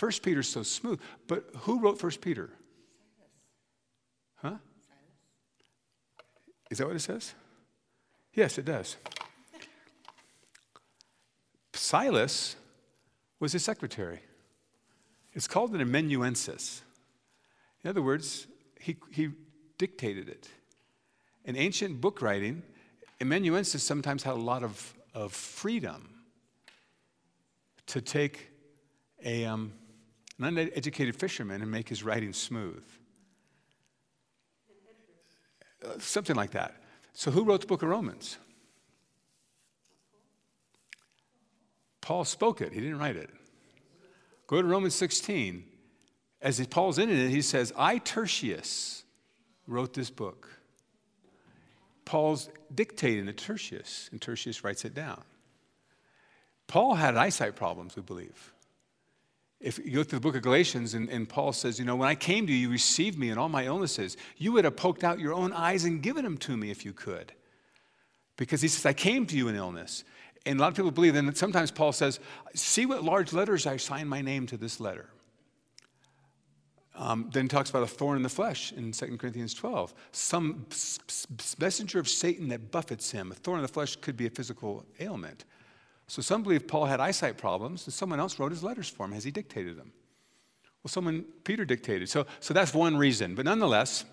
1 Peter's so smooth. But who wrote 1 Peter? Huh? Is that what it says? Yes, it does. Silas was his secretary. It's called an amanuensis. In other words, he, he dictated it. In ancient book writing, amanuensis sometimes had a lot of, of freedom to take a, um, an uneducated fisherman and make his writing smooth. Uh, something like that. So, who wrote the book of Romans? Paul spoke it, he didn't write it. Go to Romans 16. As Paul's in it, he says, I, Tertius, wrote this book. Paul's dictating to Tertius, and Tertius writes it down. Paul had eyesight problems, we believe. If you go to the book of Galatians, and, and, Paul says, You know, when I came to you, you received me in all my illnesses. You would have poked out your own eyes and given them to me if you could. Because he says, I came to you in illness. And a lot of people believe, and sometimes Paul says, See what large letters I sign my name to this letter. Um, then talks about a thorn in the flesh in 2 Corinthians 12. Some messenger of Satan that buffets him. A thorn in the flesh could be a physical ailment. So some believe Paul had eyesight problems, and someone else wrote his letters for him as he dictated them. Well, someone, Peter dictated. So, so that's one reason. But nonetheless,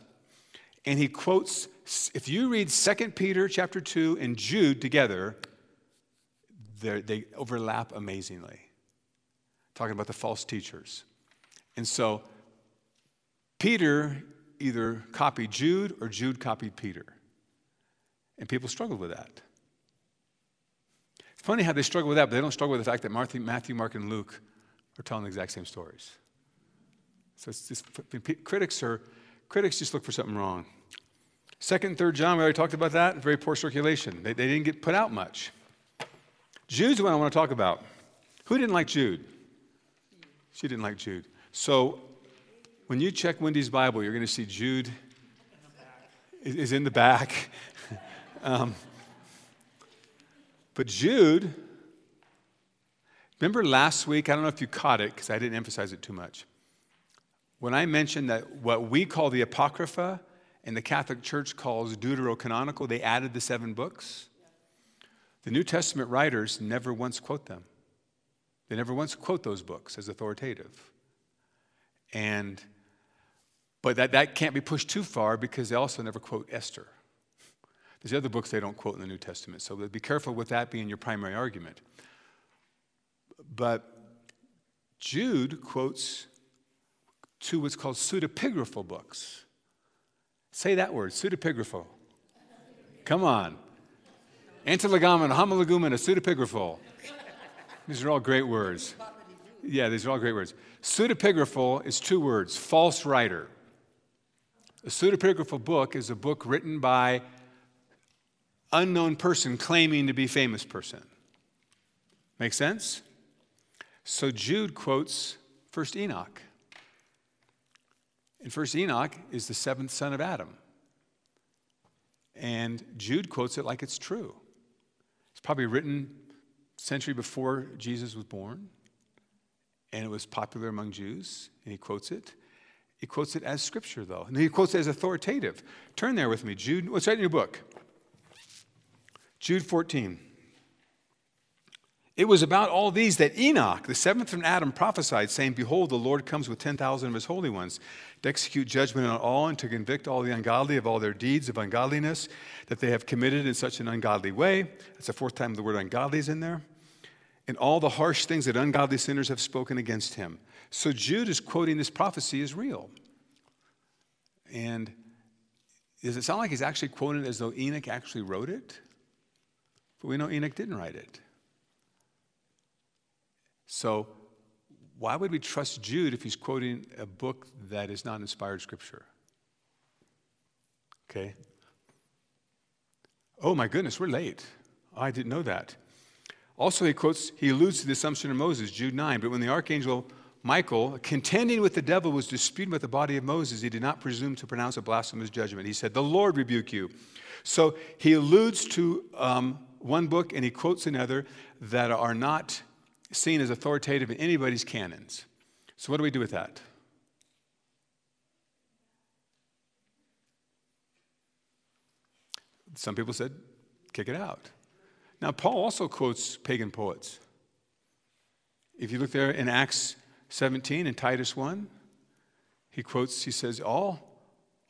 and he quotes, if you read 2 Peter chapter 2 and Jude together, they overlap amazingly. Talking about the false teachers. And so Peter either copied Jude or Jude copied Peter. And people struggled with that. It's funny how they struggle with that, but they don't struggle with the fact that Matthew, Mark, and Luke are telling the exact same stories. So it's just, critics are critics just look for something wrong. Second and third John, we already talked about that. Very poor circulation. They, they didn't get put out much. Jude's the one I want to talk about. Who didn't like Jude? She didn't like Jude. So when you check Wendy's Bible, you're going to see Jude is in the back. um, but Jude, remember last week? I don't know if you caught it because I didn't emphasize it too much. When I mentioned that what we call the Apocrypha and the Catholic Church calls Deuterocanonical, they added the seven books. The New Testament writers never once quote them. They never once quote those books as authoritative. And but that, that can't be pushed too far because they also never quote Esther. There's other books they don't quote in the New Testament, so be careful with that being your primary argument. But Jude quotes two what's called pseudepigraphal books. Say that word, pseudepigraphal. Come on. Antilegomena, homologoumena, pseudepigraphal. These are all great words. Yeah, these are all great words. Pseudepigraphal is two words false writer. A pseudepigraphal book is a book written by unknown person claiming to be famous person. Make sense? So Jude quotes First Enoch. And First Enoch is the seventh son of Adam. And Jude quotes it like it's true. It's probably written century before Jesus was born, and it was popular among Jews, and he quotes it. He quotes it as scripture, though. And he quotes it as authoritative. Turn there with me. Jude, what's right in your book? Jude 14. It was about all these that Enoch, the seventh from Adam, prophesied, saying, Behold, the Lord comes with 10,000 of his holy ones to execute judgment on all and to convict all the ungodly of all their deeds of ungodliness that they have committed in such an ungodly way. That's the fourth time the word ungodly is in there. And all the harsh things that ungodly sinners have spoken against him. So Jude is quoting this prophecy as real. And does it sound like he's actually quoting as though Enoch actually wrote it? But we know Enoch didn't write it. So why would we trust Jude if he's quoting a book that is not inspired scripture? Okay. Oh my goodness, we're late. I didn't know that. Also, he quotes, he alludes to the assumption of Moses, Jude 9. But when the archangel Michael, contending with the devil, was disputing with the body of Moses. He did not presume to pronounce a blasphemous judgment. He said, The Lord rebuke you. So he alludes to um, one book and he quotes another that are not seen as authoritative in anybody's canons. So, what do we do with that? Some people said, kick it out. Now, Paul also quotes pagan poets. If you look there in Acts 17 and Titus 1, he quotes, he says, All,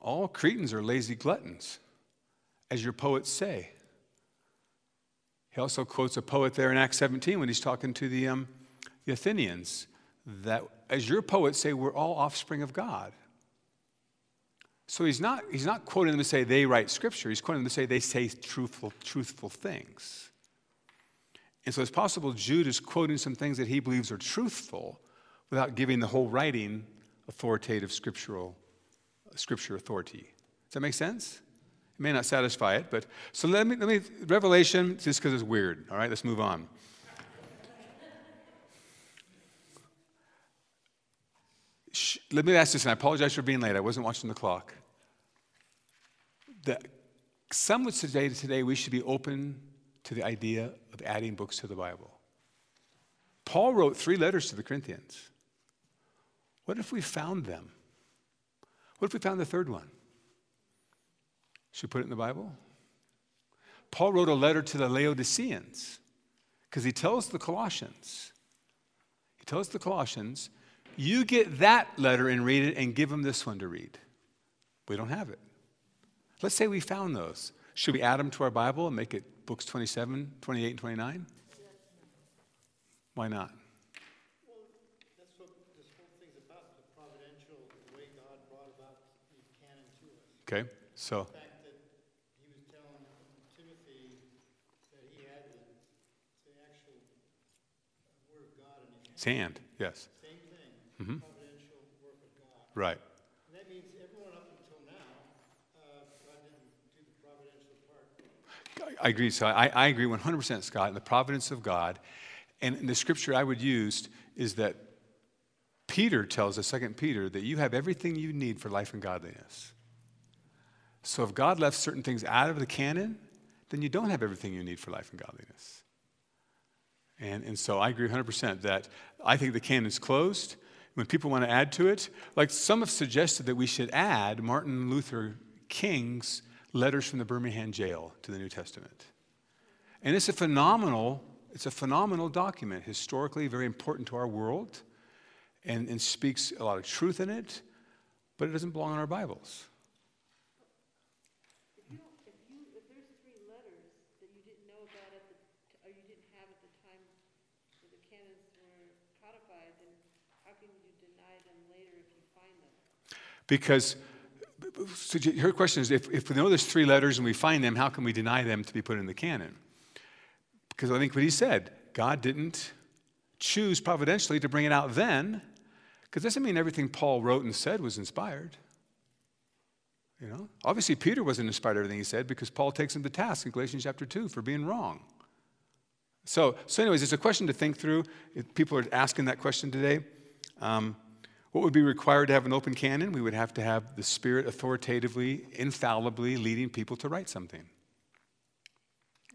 all Cretans are lazy gluttons, as your poets say. He also quotes a poet there in Acts 17 when he's talking to the, um, the Athenians that, as your poets say, we're all offspring of God. So he's not, he's not quoting them to say they write scripture, he's quoting them to say they say truthful, truthful things. And so it's possible Jude is quoting some things that he believes are truthful without giving the whole writing authoritative scriptural scripture authority. Does that make sense? It may not satisfy it, but so let me let me Revelation just because it's weird. All right, let's move on. Let me ask this, and I apologize for being late. I wasn't watching the clock. The, some would say today we should be open to the idea of adding books to the Bible. Paul wrote three letters to the Corinthians. What if we found them? What if we found the third one? Should we put it in the Bible? Paul wrote a letter to the Laodiceans because he tells the Colossians, he tells the Colossians, you get that letter and read it and give them this one to read. We don't have it. Let's say we found those. Should we add them to our Bible and make it books 27, 28, and 29? Why not? Well, that's what this whole thing's about, the providential way God brought about the canon to us. Okay, so, The fact that he was telling Timothy that he had the, the actual uh, word of God in his hand. sand, yes, Same thing, providential work of God. right. And that means everyone up until now, uh, God didn't do the providential part. I I agree. So I, I agree 100%, Scott, in the providence of God. And the scripture I would use is that Peter tells us, Second Peter, that you have everything you need for life and godliness. So if God left certain things out of the canon, then you don't have everything you need for life and godliness. And, and so I agree 100% that I think the canon is closed. When people want to add to it, like some have suggested that we should add Martin Luther King's letters from the Birmingham jail to the New Testament. And it's a phenomenal, it's a phenomenal document, historically very important to our world, and, and speaks a lot of truth in it, but it doesn't belong in our Bibles. If you, don't- if you, if there's three letters that you didn't know about at the, t- or you didn't have at the time that the canons were codified, then how can you deny them later if you find them? Because so her question is if, if we know there's three letters and we find them, how can we deny them to be put in the canon? Because I think what he said, God didn't choose providentially to bring it out then, because doesn't mean everything Paul wrote and said was inspired. You know, obviously Peter wasn't inspired everything he said because Paul takes him to task in Galatians chapter two for being wrong. So, so anyways, it's a question to think through. People are asking that question today. Um, what would be required to have an open canon? We would have to have the Spirit authoritatively, infallibly leading people to write something.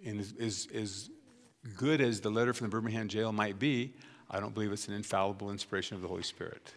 And as, as, as good as the letter from the Birmingham jail might be, I don't believe it's an infallible inspiration of the Holy Spirit.